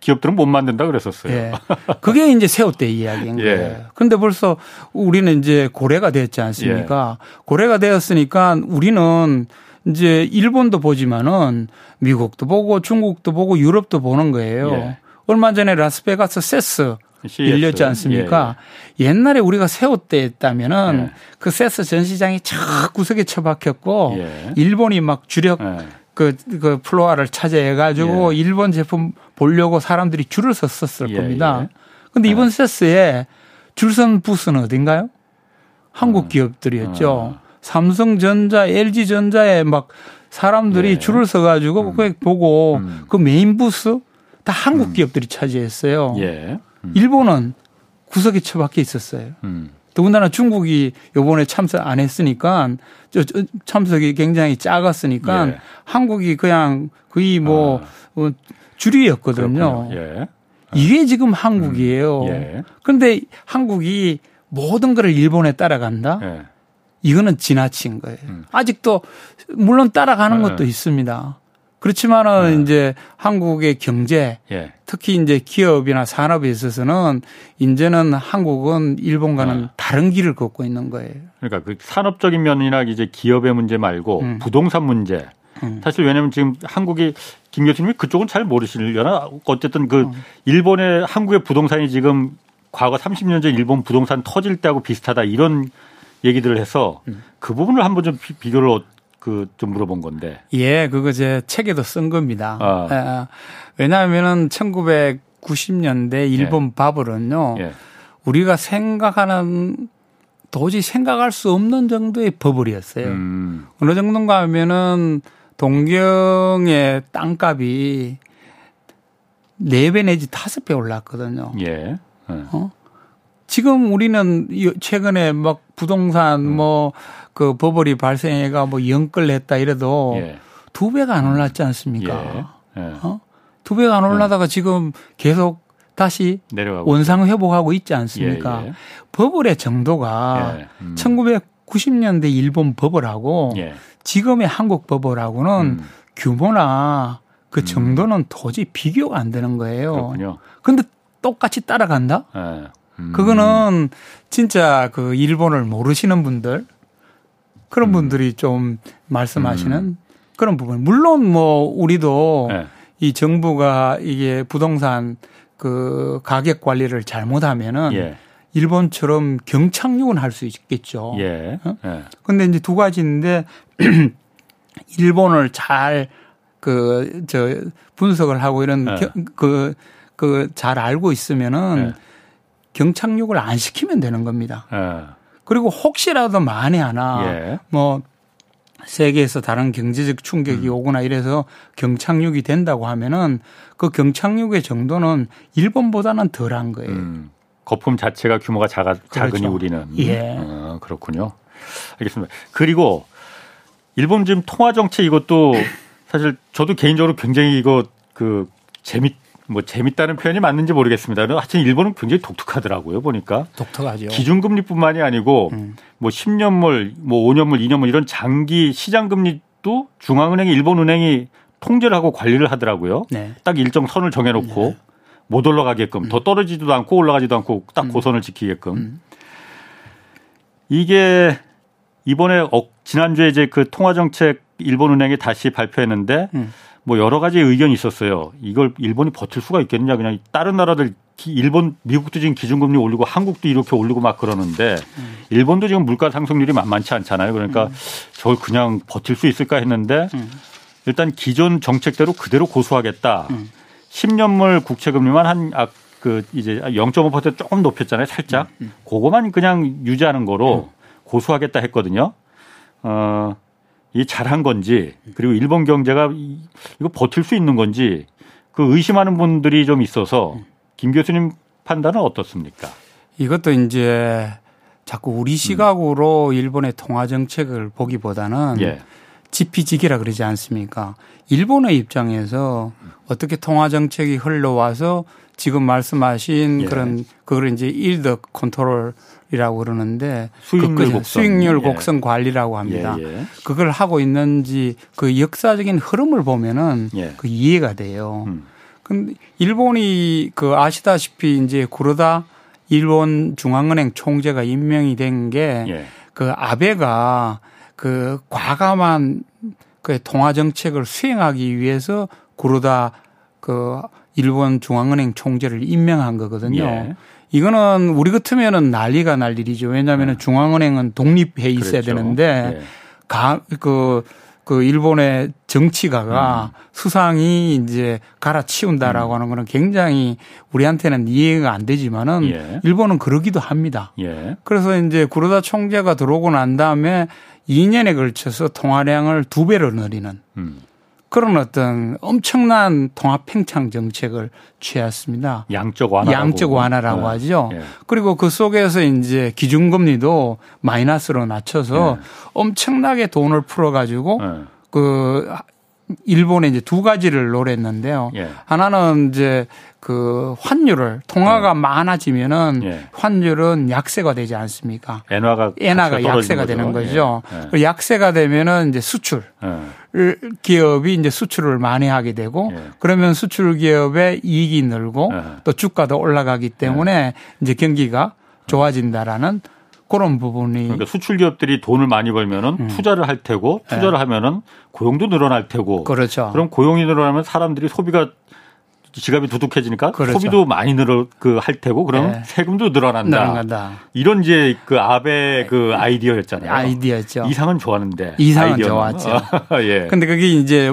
기업들은 못 만든다 그랬었어요. 예. 그게 이제 새우때 이야기인 예. 거예요. 그런데 벌써 우리는 이제 고래가 됐지 않습니까? 예. 고래가 되었으니까 우리는 이제 일본도 보지만은 미국도 보고 중국도 보고 유럽도 보는 거예요. 예. 얼마 전에 라스베가스 세스 CS. 열렸지 않습니까? 예, 예. 옛날에 우리가 세우 때 했다면은 예. 그 세스 전시장이 쫙 구석에 처박혔고 예. 일본이 막 주력 예. 그, 그 floor를 차지해가지고 예. 일본 제품 보려고 사람들이 줄을 섰었을 예, 겁니다. 예. 근데 이번 CES에 줄선 부스는 어딘가요? 한국 음. 기업들이었죠. 어. 삼성전자, LG전자에 막 사람들이 예. 줄을 서가지고 음. 그 보고 음. 그 메인 부스 다 한국 음. 기업들이 차지했어요. 예. 음. 일본은 구석에 처박혀 있었어요. 음. 더군다나 중국이 요번에 참석 안 했으니까 참석이 굉장히 작았으니까 예. 한국이 그냥 거의 뭐 아. 어, 줄이었거든요. 예. 이게 지금 한국이에요. 음. 예. 그런데 한국이 모든 거를 일본에 따라간다? 예. 이거는 지나친 거예요. 음. 아직도 물론 따라가는 예. 것도 있습니다. 그렇지만은 네. 이제 한국의 경제 예. 특히 이제 기업이나 산업에 있어서는 이제는 한국은 일본과는 네. 다른 길을 걷고 있는 거예요. 그러니까 그 산업적인 면이나 이제 기업의 문제 말고 음. 부동산 문제. 음. 사실 왜냐하면 지금 한국이 김 교수님이 그쪽은 잘 모르시려나 어쨌든 그 음. 일본의 한국의 부동산이 지금 과거 30년 전 일본 부동산 터질 때하고 비슷하다 이런 얘기들을 해서 음. 그 부분을 한번 좀 비교를 그 좀 물어본 건데. 예, 그거 제 책에도 쓴 겁니다. 아. 예, 왜냐하면은 1990년대 일본 예. 바블은요. 예. 우리가 생각하는 도저히 생각할 수 없는 정도의 버블이었어요. 음. 어느 정도인가 하면은 동경의 땅값이 4배 내지 5배 올랐거든요. 예. 예. 어? 지금 우리는 최근에 막 부동산 음. 뭐 그 버블이 발생해가 뭐 영끌 했다 이래도 예. 두 배가 안 올랐지 않습니까? 예. 예. 어? 두 배가 안 올라다가 지금 계속 다시 원상 회복하고 있지 않습니까? 예, 예. 버블의 정도가 예. 음. 1990년대 일본 버블하고 예. 지금의 한국 버블하고는 음. 규모나 그 음. 정도는 음. 도저히 비교가 안 되는 거예요. 근데 똑같이 따라간다? 예. 음. 그거는 진짜 그 일본을 모르시는 분들 그런 음. 분들이 좀 말씀하시는 음. 그런 부분. 물론 뭐 우리도 네. 이 정부가 이게 부동산 그 가격 관리를 잘못하면은 예. 일본처럼 경착륙은 할 수 있겠죠. 예. 어? 예. 근데 이제 두 가지인데 일본을 잘 그 저 분석을 하고 이런 예. 그 그 잘 알고 있으면은 예. 경착륙을 안 시키면 되는 겁니다. 예. 그리고 혹시라도 만에 하나 예. 뭐 세계에서 다른 경제적 충격이 음. 오거나 이래서 경착륙이 된다고 하면은 그 경착륙의 정도는 일본보다는 덜한 거예요. 음. 거품 자체가 규모가 작아, 그렇죠. 작으니 우리는. 예. 어, 그렇군요. 알겠습니다. 그리고 일본 지금 통화 정책 이것도 사실 저도 개인적으로 굉장히 이거 그 재밌 뭐 재밌다는 표현이 맞는지 모르겠습니다. 하여튼 일본은 굉장히 독특하더라고요. 보니까 독특하죠. 기준금리뿐만이 아니고 음. 뭐 10년물, 뭐 5년물, 2년물 이런 장기 시장금리도 중앙은행이 일본은행이 통제를 하고 관리를 하더라고요. 네. 딱 일정 선을 정해놓고 네. 못 올라가게끔 음. 더 떨어지지도 않고 올라가지도 않고 딱 음. 고선을 지키게끔 음. 이게 이번에 어, 지난주에 이제 그 통화정책 일본은행이 다시 발표했는데. 음. 뭐 여러 가지 의견이 있었어요. 이걸 일본이 버틸 수가 있겠느냐 그냥 다른 나라들 일본 미국도 지금 기준금리 올리고 한국도 이렇게 올리고 막 그러는데 음. 일본도 지금 물가 상승률이 만만치 않잖아요. 그러니까 음. 저걸 그냥 버틸 수 있을까 했는데 음. 일단 기존 정책대로 그대로 고수하겠다. 10년물 국채 금리만 한 아, 그 이제 0.5% 조금 높였잖아요. 살짝. 음. 음. 그거만 그냥 유지하는 거로 음. 고수하겠다 했거든요. 어 이 잘한 건지 그리고 일본 경제가 이거 버틸 수 있는 건지 그 의심하는 분들이 좀 있어서 김 교수님 판단은 어떻습니까? 이것도 이제 자꾸 우리 시각으로 음. 일본의 통화 정책을 보기보다는 예. 지피지기라 그러지 않습니까? 일본의 입장에서 어떻게 통화 정책이 흘러와서 지금 말씀하신 예. 그런 그걸 이제 일드 컨트롤 이라고 그러는데 수익률 그, 곡선 수익률 예. 곡선 예. 관리라고 합니다. 예, 예. 그걸 하고 있는지 그 역사적인 흐름을 보면은 예. 그 이해가 돼요. 음. 근데 일본이 그 아시다시피 이제 구르다 일본 중앙은행 총재가 임명이 된 게그 예. 아베가 그 과감한 그 통화 정책을 수행하기 위해서 구르다 그 일본 중앙은행 총재를 임명한 거거든요. 예. 이거는 우리 같으면은 난리가 날 일이죠. 왜냐하면 예. 중앙은행은 독립해 있어야 그렇죠. 되는데 예. 가그 그 일본의 정치가가 음. 수상이 이제 갈아치운다라고 음. 하는 거는 굉장히 우리한테는 이해가 안 되지만은 예. 일본은 그러기도 합니다. 예. 그래서 이제 구로다 총재가 들어오고 난 다음에 2년에 걸쳐서 통화량을 두 배로 늘리는 음. 그런 어떤 엄청난 통합 팽창 정책을 취했습니다. 양적 완화. 양적 완화라고 네. 하죠. 네. 그리고 그 속에서 이제 기준금리도 마이너스로 낮춰서 네. 엄청나게 돈을 풀어가지고 네. 그 일본에 이제 두 가지를 노렸는데요. 예. 하나는 이제 그 환율을 통화가 예. 많아지면은 예. 환율은 약세가 되지 않습니까? 엔화가 엔화가 약세가 되는 거죠. 예. 예. 약세가 되면은 이제 수출 예. 기업이 이제 수출을 많이 하게 되고 그러면 수출 기업의 이익이 늘고 또 주가도 올라가기 때문에 이제 경기가 좋아진다라는 그런 부분이 그러니까 수출 기업들이 돈을 많이 벌면은 음. 투자를 할 테고 투자를 네. 하면은 고용도 늘어날 테고 그렇죠. 그럼 고용이 늘어나면 사람들이 소비가 지갑이 두둑해지니까 그렇죠. 소비도 많이 늘어 그 할 테고 그럼 네. 세금도 늘어난다. 늘어난다. 이런 이제 그 아베 그 아이디어였잖아요. 아이디어죠. 이상은 좋았는데. 이상은. 좋았죠. 예. 근데 그게 이제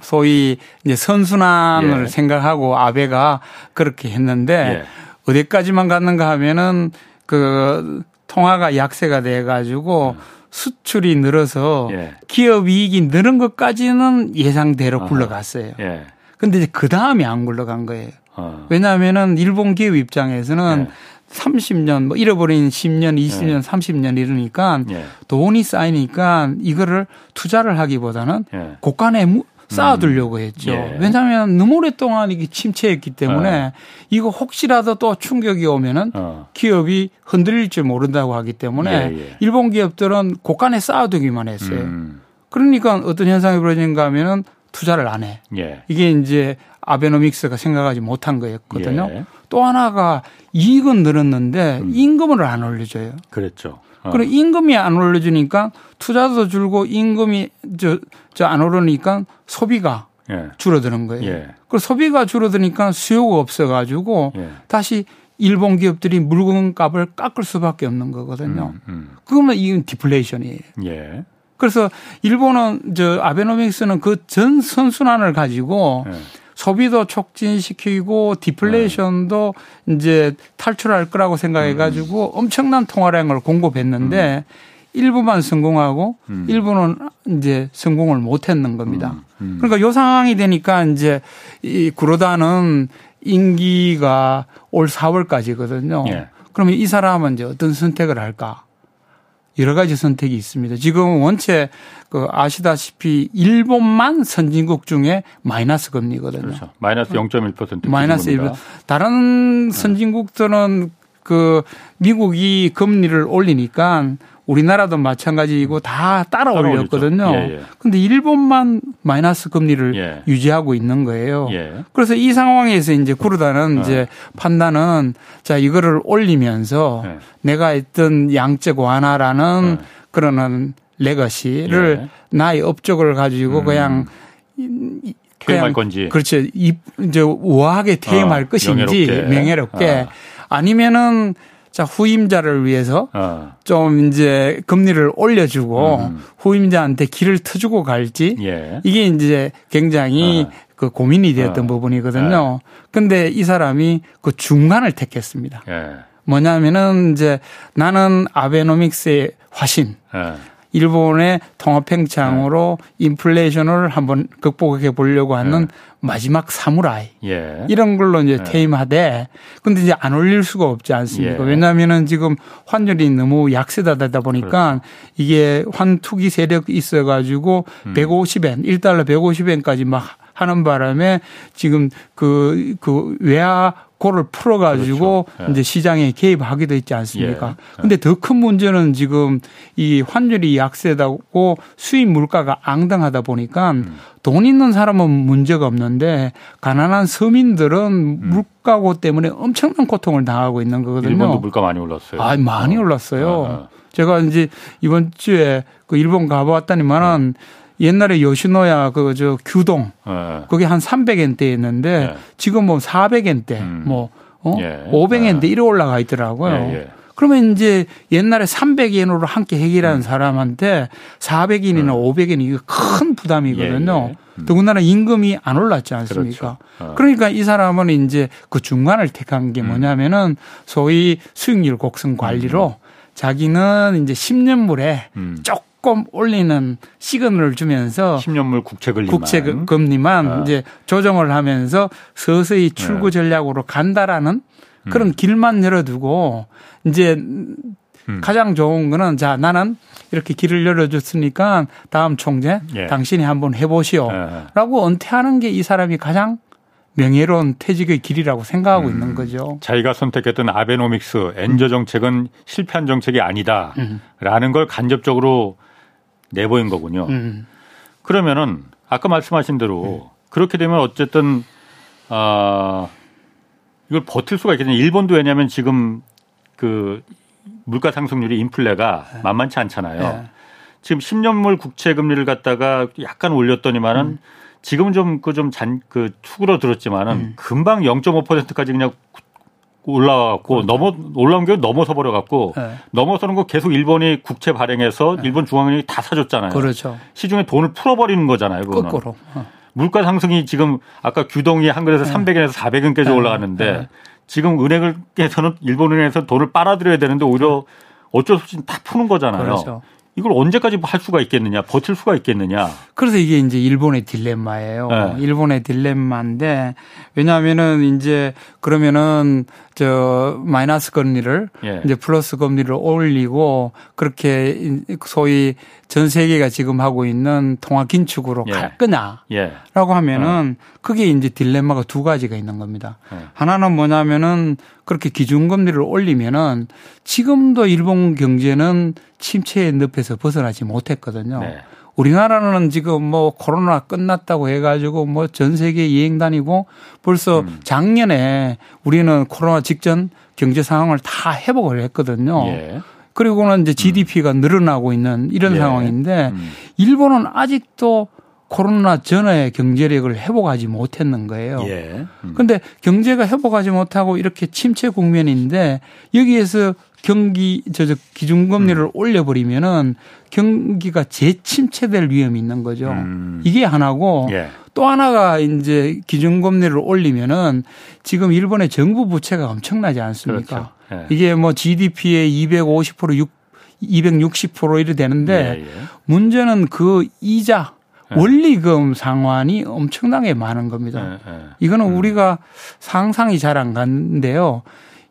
소위 이제 선순환을 예. 생각하고 아베가 그렇게 했는데 예. 어디까지만 갔는가 하면은 그 통화가 약세가 돼 가지고 음. 수출이 늘어서 예. 기업 이익이 늘은 것까지는 예상대로 어. 굴러갔어요. 예. 근데 이제 그 다음에 안 굴러간 거예요. 어. 왜냐하면은 일본 기업 입장에서는 예. 30년 뭐 잃어버린 10년, 20년, 예. 30년 이러니까 예. 돈이 쌓이니까 이거를 투자를 하기보다는 예. 고간에 쌓아두려고 했죠. 예. 왜냐하면 너무 오랫동안 이게 침체했기 때문에 어. 이거 혹시라도 또 충격이 오면은 어. 기업이 흔들릴지 모른다고 하기 때문에 예, 예. 일본 기업들은 고간에 쌓아두기만 했어요. 음. 그러니까 어떤 현상이 벌어진가 하면은 투자를 안 해. 예. 이게 이제 아베노믹스가 생각하지 못한 거였거든요. 예. 또 하나가 이익은 늘었는데 음. 임금을 안 올려줘요. 그랬죠. 어. 그럼 임금이 안 올려주니까 투자도 줄고 임금이 저, 저 안 오르니까 소비가 예. 줄어드는 거예요. 예. 그 소비가 줄어드니까 수요가 없어가지고 예. 다시 일본 기업들이 물건 값을 깎을 수밖에 없는 거거든요. 음, 음. 그러면 이건 디플레이션이에요. 예. 그래서 일본은 저 아베노믹스는 그 전 선순환을 가지고 예. 소비도 촉진시키고 디플레이션도 네. 이제 탈출할 거라고 생각해 가지고 음. 엄청난 통화량을 공급했는데 음. 일부만 성공하고 음. 일부는 이제 성공을 못 했는 겁니다. 음. 음. 그러니까 요 상황이 되니까 이제 이 구로다는 임기가 올 4월까지거든요. 예. 그러면 이 사람은 이제 어떤 선택을 할까? 여러 가지 선택이 있습니다. 지금 원체 그 아시다시피 일본만 선진국 중에 마이너스 금리거든요. 그렇죠. 마이너스 0.1% 마이너스 1. 다른 네. 선진국들은 그 미국이 금리를 올리니까 우리나라도 마찬가지이고 다 따라 올렸거든요. 예, 예. 근데 일본만 마이너스 금리를 예. 유지하고 있는 거예요. 예. 그래서 이 상황에서 이제 구르다는 어. 이제 판단은 자 이거를 올리면서 예. 내가 했던 양적 완화라는 어. 그러는 레거시를 예. 나의 업적을 가지고 음. 그냥 퇴임할 건지 그렇죠. 이제 우아하게 퇴임할 어, 것인지 명예롭게, 명예롭게. 어. 아니면은 자, 후임자를 위해서 어. 좀 이제 금리를 올려주고 음. 후임자한테 길을 터주고 갈지 예. 이게 이제 굉장히 어. 그 고민이 되었던 어. 부분이거든요. 예. 근데 이 사람이 그 중간을 택했습니다. 예. 뭐냐면은 이제 나는 아베노믹스의 화신. 예. 일본의 통화팽창으로 네. 인플레이션을 한번 극복해 보려고 하는 네. 마지막 사무라이 예. 이런 걸로 이제 네. 퇴임하되 근데 이제 안 올릴 수가 없지 않습니까? 예. 왜냐하면은 지금 환율이 너무 약세다 되다 보니까 그렇죠. 이게 환투기 세력 있어가지고 음. 150엔 1달러 150엔까지 막 하는 바람에 지금 그, 그 외화 고를 풀어가지고 그렇죠. 예. 이제 시장에 개입하기도 있지 않습니까? 예. 근데 더큰 문제는 지금 이 환율이 약세다고 수입 물가가 앙당하다 보니까 음. 돈 있는 사람은 문제가 없는데 가난한 서민들은 음. 물가고 때문에 엄청난 고통을 당하고 있는 거거든요. 일본도 물가 많이 올랐어요. 아, 많이 어. 올랐어요. 아, 아. 제가 이제 이번 주에 그 일본 가보았다니만은 네. 옛날에 요시노야 그 저 규동 네. 그게 한 300엔대였는데 네. 지금 뭐 400엔대 음. 뭐 어? 예. 500엔대 아. 이래 올라가 있더라고요. 예, 예. 그러면 이제 옛날에 300엔으로 함께 해결하는 음. 사람한테 400엔이나 음. 500엔 이게 큰 부담이거든요. 예, 예. 음. 더군다나 임금이 안 올랐지 않습니까? 그렇죠. 어. 그러니까 이 사람은 이제 그 중간을 택한 게 음. 뭐냐면은 소위 수익률 곡선 관리로 음. 자기는 이제 10년물에 음. 조금 올리는 시그널을 주면서 10년물 국채 금리만 국채 금리만 아. 이제 조정을 하면서 서서히 출구 네. 전략으로 간다라는 음. 그런 길만 열어두고 이제 음. 가장 좋은 거는 자 나는 이렇게 길을 열어줬으니까 다음 총재 예. 당신이 한번 해보시오라고 예. 은퇴하는 게 이 사람이 가장 명예로운 퇴직의 길이라고 생각하고 음, 있는 거죠. 자기가 선택했던 아베노믹스 엔저 정책은 실패한 정책이 아니다라는 음. 걸 간접적으로 내보인 거군요. 음. 그러면은 아까 말씀하신 대로 음. 그렇게 되면 어쨌든 아 이걸 버틸 수가 있겠네요. 일본도 왜냐하면 지금 그 물가 상승률이 인플레가 네. 만만치 않잖아요. 네. 지금 10년물 국채 금리를 갖다가 약간 올렸더니만은 음. 지금은 좀그 좀 잔그 그 축으로 들었지만은 음. 금방 0.5%까지 그냥 올라왔고 그렇죠. 넘어 올라온 게 넘어서 버려 갖고 네. 넘어서는 거 계속 일본이 국채 발행해서 네. 일본 중앙은행이 다 사줬잖아요. 그렇죠. 시중에 돈을 풀어버리는 거잖아요. 그거는. 거꾸로. 어. 물가 상승이 지금 아까 규동이 한글에서 네. 300엔에서 400엔까지 네. 올라갔는데 네. 지금 은행에서는 일본은행에서 돈을 빨아들여야 되는데 오히려 어쩔 수 없이 다 푸는 거잖아요. 그렇죠. 이걸 언제까지 할 수가 있겠느냐, 버틸 수가 있겠느냐. 그래서 이게 이제 일본의 딜레마예요. 네. 일본의 딜레마인데 왜냐하면은 이제 그러면은 저 마이너스 금리를 예. 이제 플러스 금리를 올리고 그렇게 소위 전 세계가 지금 하고 있는 통화 긴축으로 예. 갈 거냐라고 예. 하면은 어. 그게 이제 딜레마가 두 가지가 있는 겁니다. 예. 하나는 뭐냐면은 그렇게 기준 금리를 올리면은 지금도 일본 경제는 침체의 늪에서 벗어나지 못했거든요. 네. 우리나라는 지금 뭐 코로나 끝났다고 해가지고 뭐 전 세계 여행 다니고 벌써 음. 작년에 우리는 코로나 직전 경제 상황을 다 회복을 했거든요. 예. 그리고는 이제 GDP가 음. 늘어나고 있는 이런 예. 상황인데 음. 일본은 아직도 코로나 전에 경제력을 회복하지 못했는 거예요. 예. 음. 근데 경제가 회복하지 못하고 이렇게 침체 국면인데 여기에서 경기 저 저 기준금리를 음. 올려버리면은 경기가 재침체될 위험이 있는 거죠. 음. 이게 하나고 예. 또 하나가 이제 기준금리를 올리면은 지금 일본의 정부 부채가 엄청나지 않습니까? 그렇죠. 예. 이게 뭐 GDP의 250% 6 260% 이래 되는데 예, 예. 문제는 그 이자 예. 원리금 상환이 엄청나게 많은 겁니다. 예, 이거는 음. 우리가 상상이 잘안 가는데요.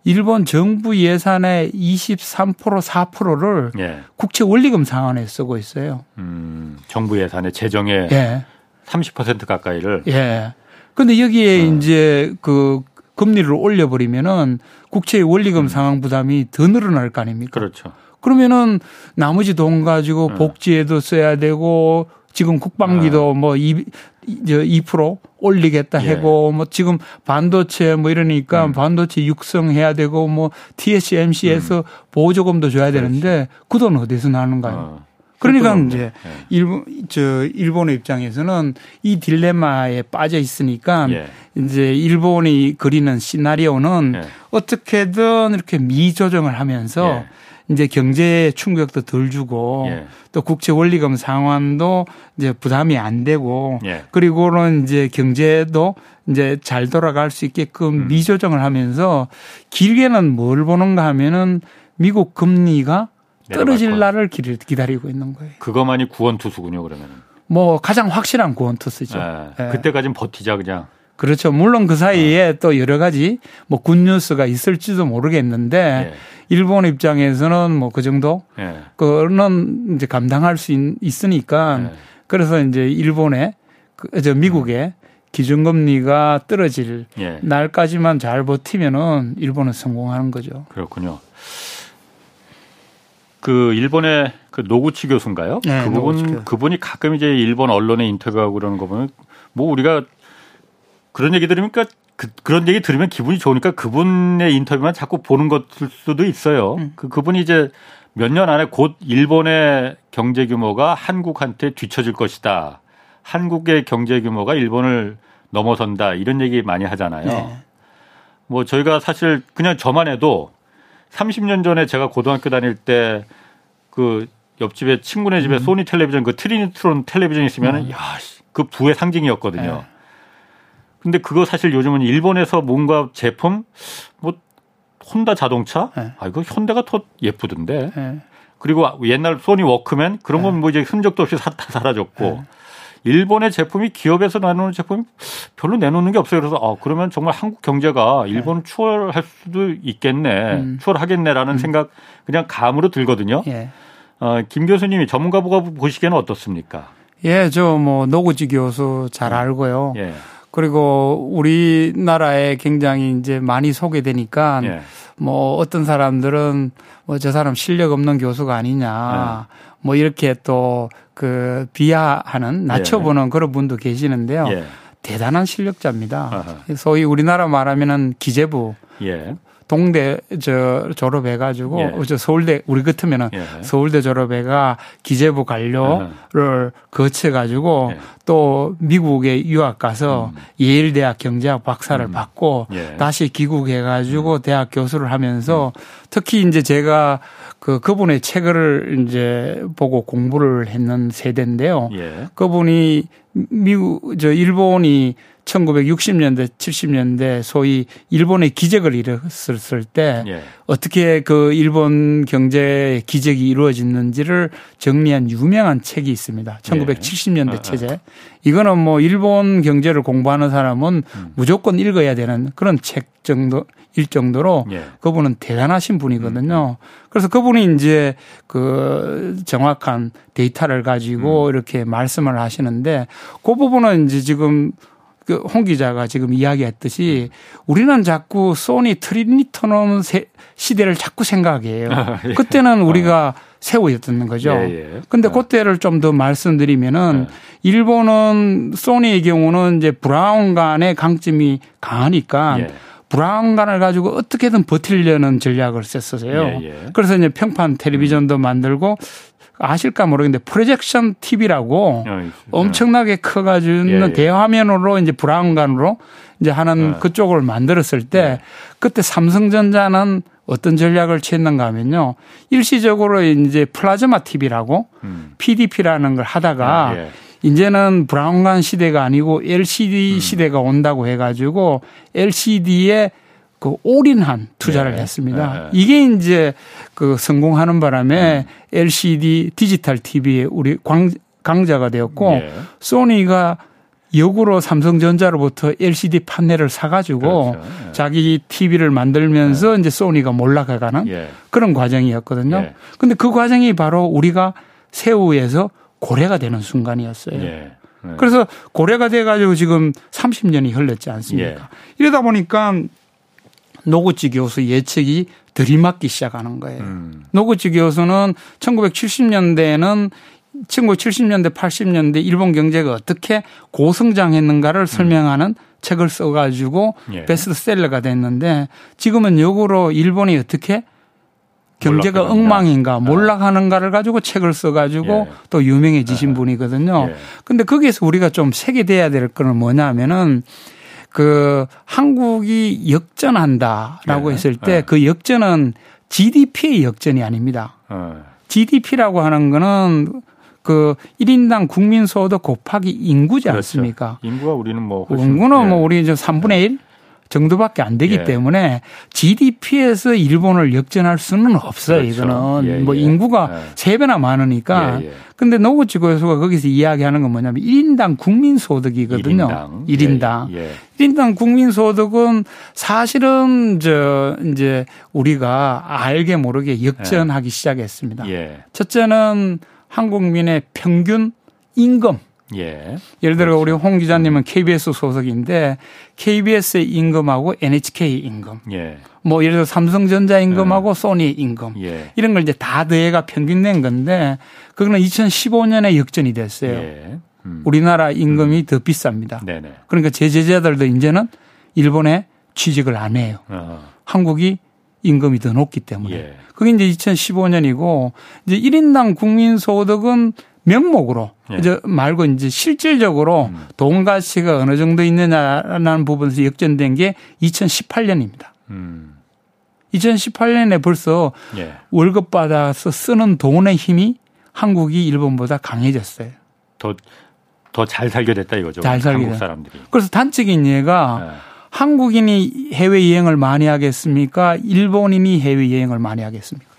일본 정부 예산의 23% 4%를 예. 국채 원리금 상환에 쓰고 있어요. 음, 정부 예산의 재정의 예. 30% 가까이를. 예. 근데 여기에 어. 이제 그 금리를 올려버리면은 국채 원리금 음. 상환 부담이 더 늘어날 거 아닙니까? 그렇죠. 그러면은 나머지 돈 가지고 어. 복지에도 써야 되고 지금 국방비도 어. 뭐 2, 2% 올리겠다 예. 하고 뭐 지금 반도체 뭐 이러니까 음. 반도체 육성해야 되고 뭐 TSMC에서 음. 보조금도 줘야 되는데 그 돈 어디서 나는가요? 어. 그러니까 이제 예. 일본 저 일본의 입장에서는 이 딜레마에 빠져 있으니까 예. 이제 일본이 그리는 시나리오는 예. 어떻게든 이렇게 미조정을 하면서 예. 이제 경제 충격도 덜 주고 예. 또 국채 원리금 상환도 이제 부담이 안 되고 예. 그리고는 이제 경제도 이제 잘 돌아갈 수 있게끔 음. 미조정을 하면서 길게는 뭘 보는가 하면은 미국 금리가 떨어질 날을 기다리고 있는 거예요. 그것만이 구원 투수군요, 그러면. 뭐 가장 확실한 구원 투수죠. 네. 네. 그때까지는 버티자 그냥. 그렇죠. 물론 그 사이에 어. 또 여러 가지 뭐 굿뉴스가 있을지도 모르겠는데 네. 일본 입장에서는 뭐 그 정도 네. 그는 이제 감당할 수 있, 으니까 네. 그래서 이제 일본에 그저 미국에 기준금리가 떨어질 예. 날까지만 잘 버티면은 일본은 성공하는 거죠. 그렇군요. 그 일본의 그 노구치 교수인가요? 네, 그분 노구치. 그분이 가끔 이제 일본 언론에 인터뷰하고 그러는 거 보면 뭐 우리가 그런 얘기 들으니까 그, 런 얘기 들으면 기분이 좋으니까 그분의 인터뷰만 자꾸 보는 것일 수도 있어요. 음. 그 그분이 이제 몇 년 안에 곧 일본의 경제 규모가 한국한테 뒤처질 것이다. 한국의 경제 규모가 일본을 넘어선다 이런 얘기 많이 하잖아요. 네. 뭐 저희가 사실 그냥 저만 해도 30년 전에 제가 고등학교 다닐 때 그 옆집에 친구네 집에 음. 소니 텔레비전 그 트리니트론 텔레비전 있으면 음. 야 그 부의 상징이었거든요. 네. 근데 그거 사실 요즘은 일본에서 뭔가 제품 뭐 혼다 자동차 네. 아 이거 현대가 더 예쁘던데. 네. 그리고 옛날 소니 워크맨 그런 건 뭐 이제 흔적도 없이 다 사라졌고 네. 일본의 제품이 기업에서 내놓는 제품이 별로 내놓는 게 없어요. 그래서 아, 그러면 정말 한국 경제가 일본을 네. 추월할 수도 있겠네. 음. 추월하겠네라는 음. 생각 그냥 감으로 들거든요. 예. 어, 김 교수님이 전문가 보고 보시기에는 어떻습니까? 예, 저 뭐 노구지 교수 잘 네. 알고요. 예. 그리고 우리나라에 굉장히 이제 많이 소개되니까 예. 뭐 어떤 사람들은 뭐 저 사람 실력 없는 교수가 아니냐. 예. 뭐 이렇게 또 그 비하하는 낮춰보는 예. 그런 분도 계시는데요. 예. 대단한 실력자입니다. 아하. 소위 우리나라 말하면은 기재부 예. 동대 저 졸업해가지고 예. 저 서울대 우리 같으면은 예. 서울대 졸업해가 기재부 관료를. 거쳐가지고 예. 또 미국에 유학 가서 음. 예일 대학 경제학 박사를 음. 받고 예. 다시 귀국해 가지고 음. 대학 교수를 하면서 음. 특히 이제 제가 그 그분의 책을 이제 보고 공부를 했는 세대인데요. 예. 그분이 미국 저 일본이 1960년대 70년대 소위 일본의 기적을 이뤘을 때 예. 어떻게 그 일본 경제의 기적이 이루어졌는지를 정리한 유명한 책이 있습니다. 1970년대 예. 체제. 이거는 뭐 일본 경제를 공부하는 사람은 음. 무조건 읽어야 되는 그런 책 정도 일 정도로 예. 그분은 대단하신 분이거든요. 음. 그래서 그분이 이제 그 정확한 데이터를 가지고 음. 이렇게 말씀을 하시는데 그 부분은 이제 지금 그 홍 기자가 지금 이야기했듯이 우리는 자꾸 소니 트리니트론 시대를 자꾸 생각해요. 아, 예. 그때는 우리가 새우였던 거죠. 예, 예. 근데 아. 그때를 좀 더 말씀드리면은 예. 일본은 소니의 경우는 이제 브라운관의 강점이 강하니까 예. 브라운관을 가지고 어떻게든 버틸려는 전략을 썼어요. 예, 예. 그래서 이제 평판 텔레비전도 만들고 아실까 모르겠는데 projection TV라고 어, 엄청나게 커가지고 있는 예, 대화면으로 이제 브라운관으로 이제 하는 예. 그쪽을 만들었을 때 예. 그때 삼성전자는 어떤 전략을 취했는가 하면요. 일시적으로 이제 플라즈마 TV라고 음. PDP라는 걸 하다가 예. 이제는 브라운관 시대가 아니고 LCD 음. 시대가 온다고 해가지고 LCD에 그 올인한 투자를 네. 했습니다. 네. 이게 이제 그 성공하는 바람에 음. LCD 디지털 TV에 우리 광, 강자가 되었고 네. 소니가 역으로 삼성전자로부터 LCD 판넬을 사가지고 그렇죠. 예. 자기 TV를 만들면서 예. 이제 소니가 몰락해가는 예. 그런 과정이었거든요. 예. 근데 그 과정이 바로 우리가 새우에서 고래가 되는 순간이었어요. 예. 그래서 고래가 돼가지고 지금 30년이 흘렀지 않습니까? 이러다 보니까 노구치 교수 예측이 들이맞기 시작하는 거예요. 음. 노구치 교수는 1970년대에는 1970년대, 80년대 일본 경제가 어떻게 고성장했는가를 음. 설명하는 책을 써가지고 예. 베스트셀러가 됐는데 지금은 역으로 일본이 어떻게 경제가 엉망인가 아. 몰락하는가를 가지고 책을 써가지고 예. 또 유명해지신 아. 분이거든요. 예. 근데 거기에서 우리가 좀 세계돼야 될 거는 뭐냐면은 그 한국이 역전한다라고 네. 했을 때그 네. 역전은 GDP의 역전이 아닙니다. 네. GDP라고 하는 거는 그 1인당 국민 소득 곱하기 인구지 그렇죠. 않습니까? 인구가 우리는 뭐 인구는 뭐 예. 우리 이제 3분의 1 정도밖에 안 되기 예. 때문에 GDP에서 일본을 역전할 수는 없어요. 그렇죠. 이거는 예, 뭐 예. 인구가 세 배나 많으니까. 예, 예. 근데 노구치 교수가 거기서 이야기하는 건 뭐냐면 1인당 국민 소득이거든요. 1인당. 1인당. 예, 1인당 국민 소득은 사실은 저 이제 우리가 알게 모르게 역전하기 시작했습니다. 첫째는 한국민의 평균 임금 예. 예를 들어 그렇죠. 우리 홍 기자님은 KBS 소속인데 KBS의 임금하고 NHK 임금. 예. 뭐 예를 들어 삼성전자 임금하고 예. 소니 임금. 예. 이런 걸 이제 다 더해가 평균 낸 건데 그거는 2015년에 역전이 됐어요. 예. 음. 우리나라 임금이 음. 더 비쌉니다. 네네. 그러니까 제 제자들도 이제는 일본에 취직을 안 해요. 어. 한국이 임금이 더 높기 때문에. 예. 그게 이제 2015년이고 이제 1인당 국민 소득은 명목으로 예. 이제 말고 이제 실질적으로 음. 돈 가치가 어느 정도 있느냐라는 부분에서 역전된 게 2018년입니다. 음. 2018년에 벌써 예. 월급 받아서 쓰는 돈의 힘이 한국이 일본보다 강해졌어요. 더 더 잘 살게 됐다 이거죠. 잘 살게 한국 사람들이. 그래서 단적인 예가 예. 한국인이 해외 여행을 많이 하겠습니까? 일본인이 해외 여행을 많이 하겠습니까?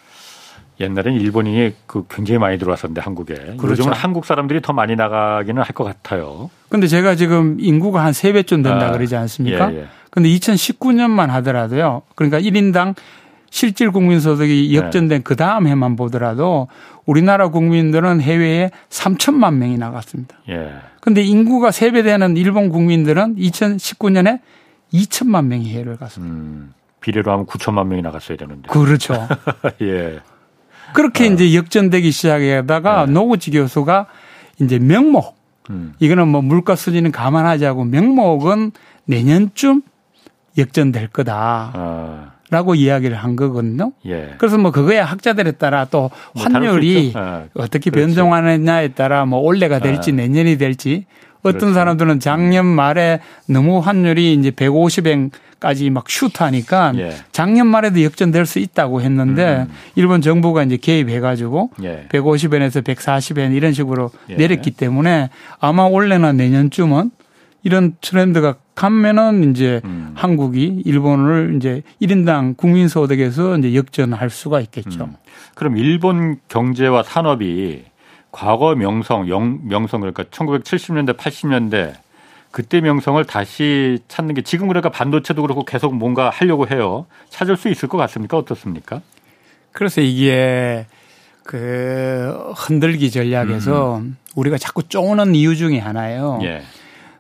옛날엔 일본인이 그 굉장히 많이 들어왔었는데 한국에 그렇죠. 요즘은 한국 사람들이 더 많이 나가기는 할 것 같아요. 근데 제가 지금 인구가 한 3배쯤 된다 아, 그러지 않습니까? 예, 예. 근데 2019년만 하더라도요. 그러니까 1인당 실질 국민 소득이 네. 역전된 네. 그 다음 해만 보더라도 우리나라 국민들은 해외에 3천만 명이 나갔습니다. 예. 근데 인구가 3배 되는 일본 국민들은 2019년에 2천만 명이 해외를 갔습니다. 음, 비례로 하면 9천만 명이 나갔어야 되는데. 그렇죠. 예. 그렇게 어. 이제 역전되기 시작하다가 네. 노구치 교수가 이제 명목 음. 이거는 뭐 물가 수준은 감안하지 않고 명목은 내년쯤 역전될 거다. 어. 라고 이야기를 한 거거든요. 예. 그래서 뭐 그거에 학자들에 따라 또뭐 환율이 뭐 어떻게 변동하느냐에 따라 뭐 올해가 될지 아. 내년이 될지 어떤 그렇죠. 사람들은 작년 말에 너무 환율이 이제 150엔 까지 막 슈트하니까 예. 작년 말에도 역전될 수 있다고 했는데 음. 일본 정부가 이제 개입해가지고 예. 150엔에서 140엔 이런 식으로 예. 내렸기 때문에 아마 올해나 내년쯤은 이런 트렌드가 가면은 이제 음. 한국이 일본을 이제 1인당 국민 소득에서 이제 역전할 수가 있겠죠. 음. 그럼 일본 경제와 산업이 과거 명성, 영, 명성 그러니까 1970년대, 80년대 그때 명성을 다시 찾는 게 지금 그러니까 반도체도 그렇고 계속 뭔가 하려고 해요. 찾을 수 있을 것 같습니까? 어떻습니까? 그래서 이게 그 흔들기 전략에서 음. 우리가 자꾸 쪼는 이유 중에 하나예요. 예.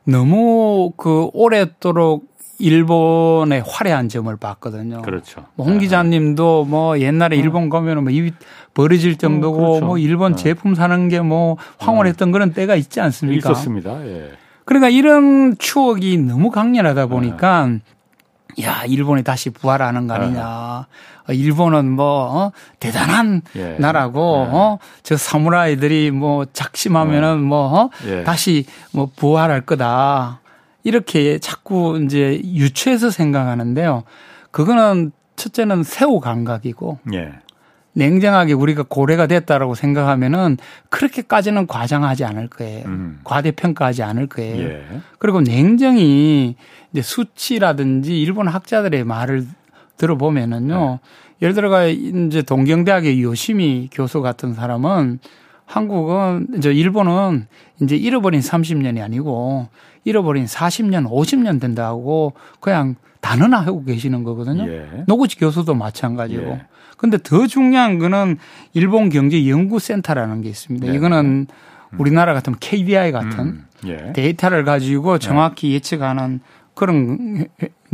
너무 그 오랫도록 일본의 화려한 점을 봤거든요. 그렇죠. 뭐홍 기자님도 뭐 옛날에 어. 일본 가면은 뭐 입이 벌어질 정도고 어, 그렇죠. 뭐 일본 어. 제품 사는 게 뭐 황홀했던 어. 그런 때가 있지 않습니까? 있었습니다. 예. 그러니까 이런 추억이 너무 강렬하다 보니까 네. 야 일본이 다시 부활하는 거 아니냐. 네. 일본은 뭐 어? 대단한 예. 나라고 네. 어? 저 사무라이들이 뭐 작심하면은 네. 뭐 어? 예. 다시 뭐 부활할 거다. 이렇게 자꾸 이제 유추해서 생각하는데요. 그거는 첫째는 새우 감각이고 예. 냉정하게 우리가 고래가 됐다라고 생각하면은 그렇게까지는 과장하지 않을 거예요. 음. 과대평가하지 않을 거예요. 예. 그리고 냉정히 이제 수치라든지 일본 학자들의 말을 들어보면은요. 네. 예를 들어가 이제 동경대학의 요시미 교수 같은 사람은 한국은 이제 일본은 이제 잃어버린 30년이 아니고 잃어버린 40년, 50년 된다고 그냥 단언하고 계시는 거거든요. 예. 노구치 교수도 마찬가지고. 예. 근데 더 중요한 거는 일본 경제 연구 센터라는 게 있습니다. 네. 이거는 음. 우리나라 같은 KDI 같은 음. 예. 데이터를 가지고 네. 정확히 네. 예측하는 그런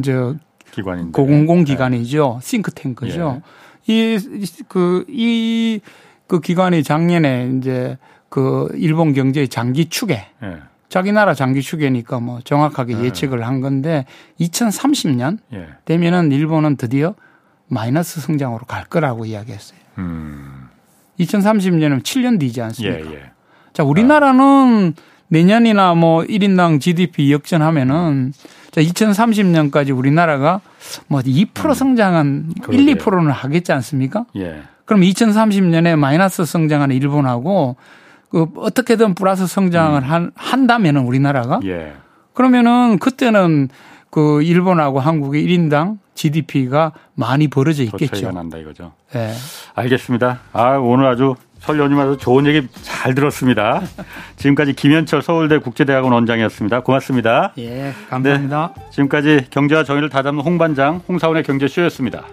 저 기관인데. 공공 기관이죠. 네. 싱크탱크죠. 예. 이그 이 그 기관이 작년에 이제 그 일본 경제의 장기 추계 예. 자기 나라 장기 추계니까 뭐 정확하게 네. 예측을 한 건데 2030년 예. 되면은 일본은 드디어 마이너스 성장으로 갈 거라고 이야기했어요. 음. 2030년은 7년 뒤지 않습니까? 예, 예. 자, 우리나라는 내년이나 뭐 1인당 GDP 역전하면은 자, 2030년까지 우리나라가 뭐2% 음. 성장한 그러게요. 1, 2%는 하겠지 않습니까? 예. 그럼 2030년에 마이너스 성장하는 일본하고 그 어떻게든 플러스 성장을 음. 한, 한다면은 우리나라가 예. 그러면은 그때는 그 일본하고 한국의 1인당 GDP가 많이 벌어져 있겠죠. 차이가 난다 이거죠. 네. 알겠습니다. 아, 오늘 아주 설 연휴마다 좋은 얘기 잘 들었습니다. 지금까지 김현철 서울대 국제대학원 원장이었습니다. 고맙습니다. 예, 감사합니다. 네, 지금까지 경제와 정의를 다잡는 홍반장 홍사원의 경제쇼였습니다.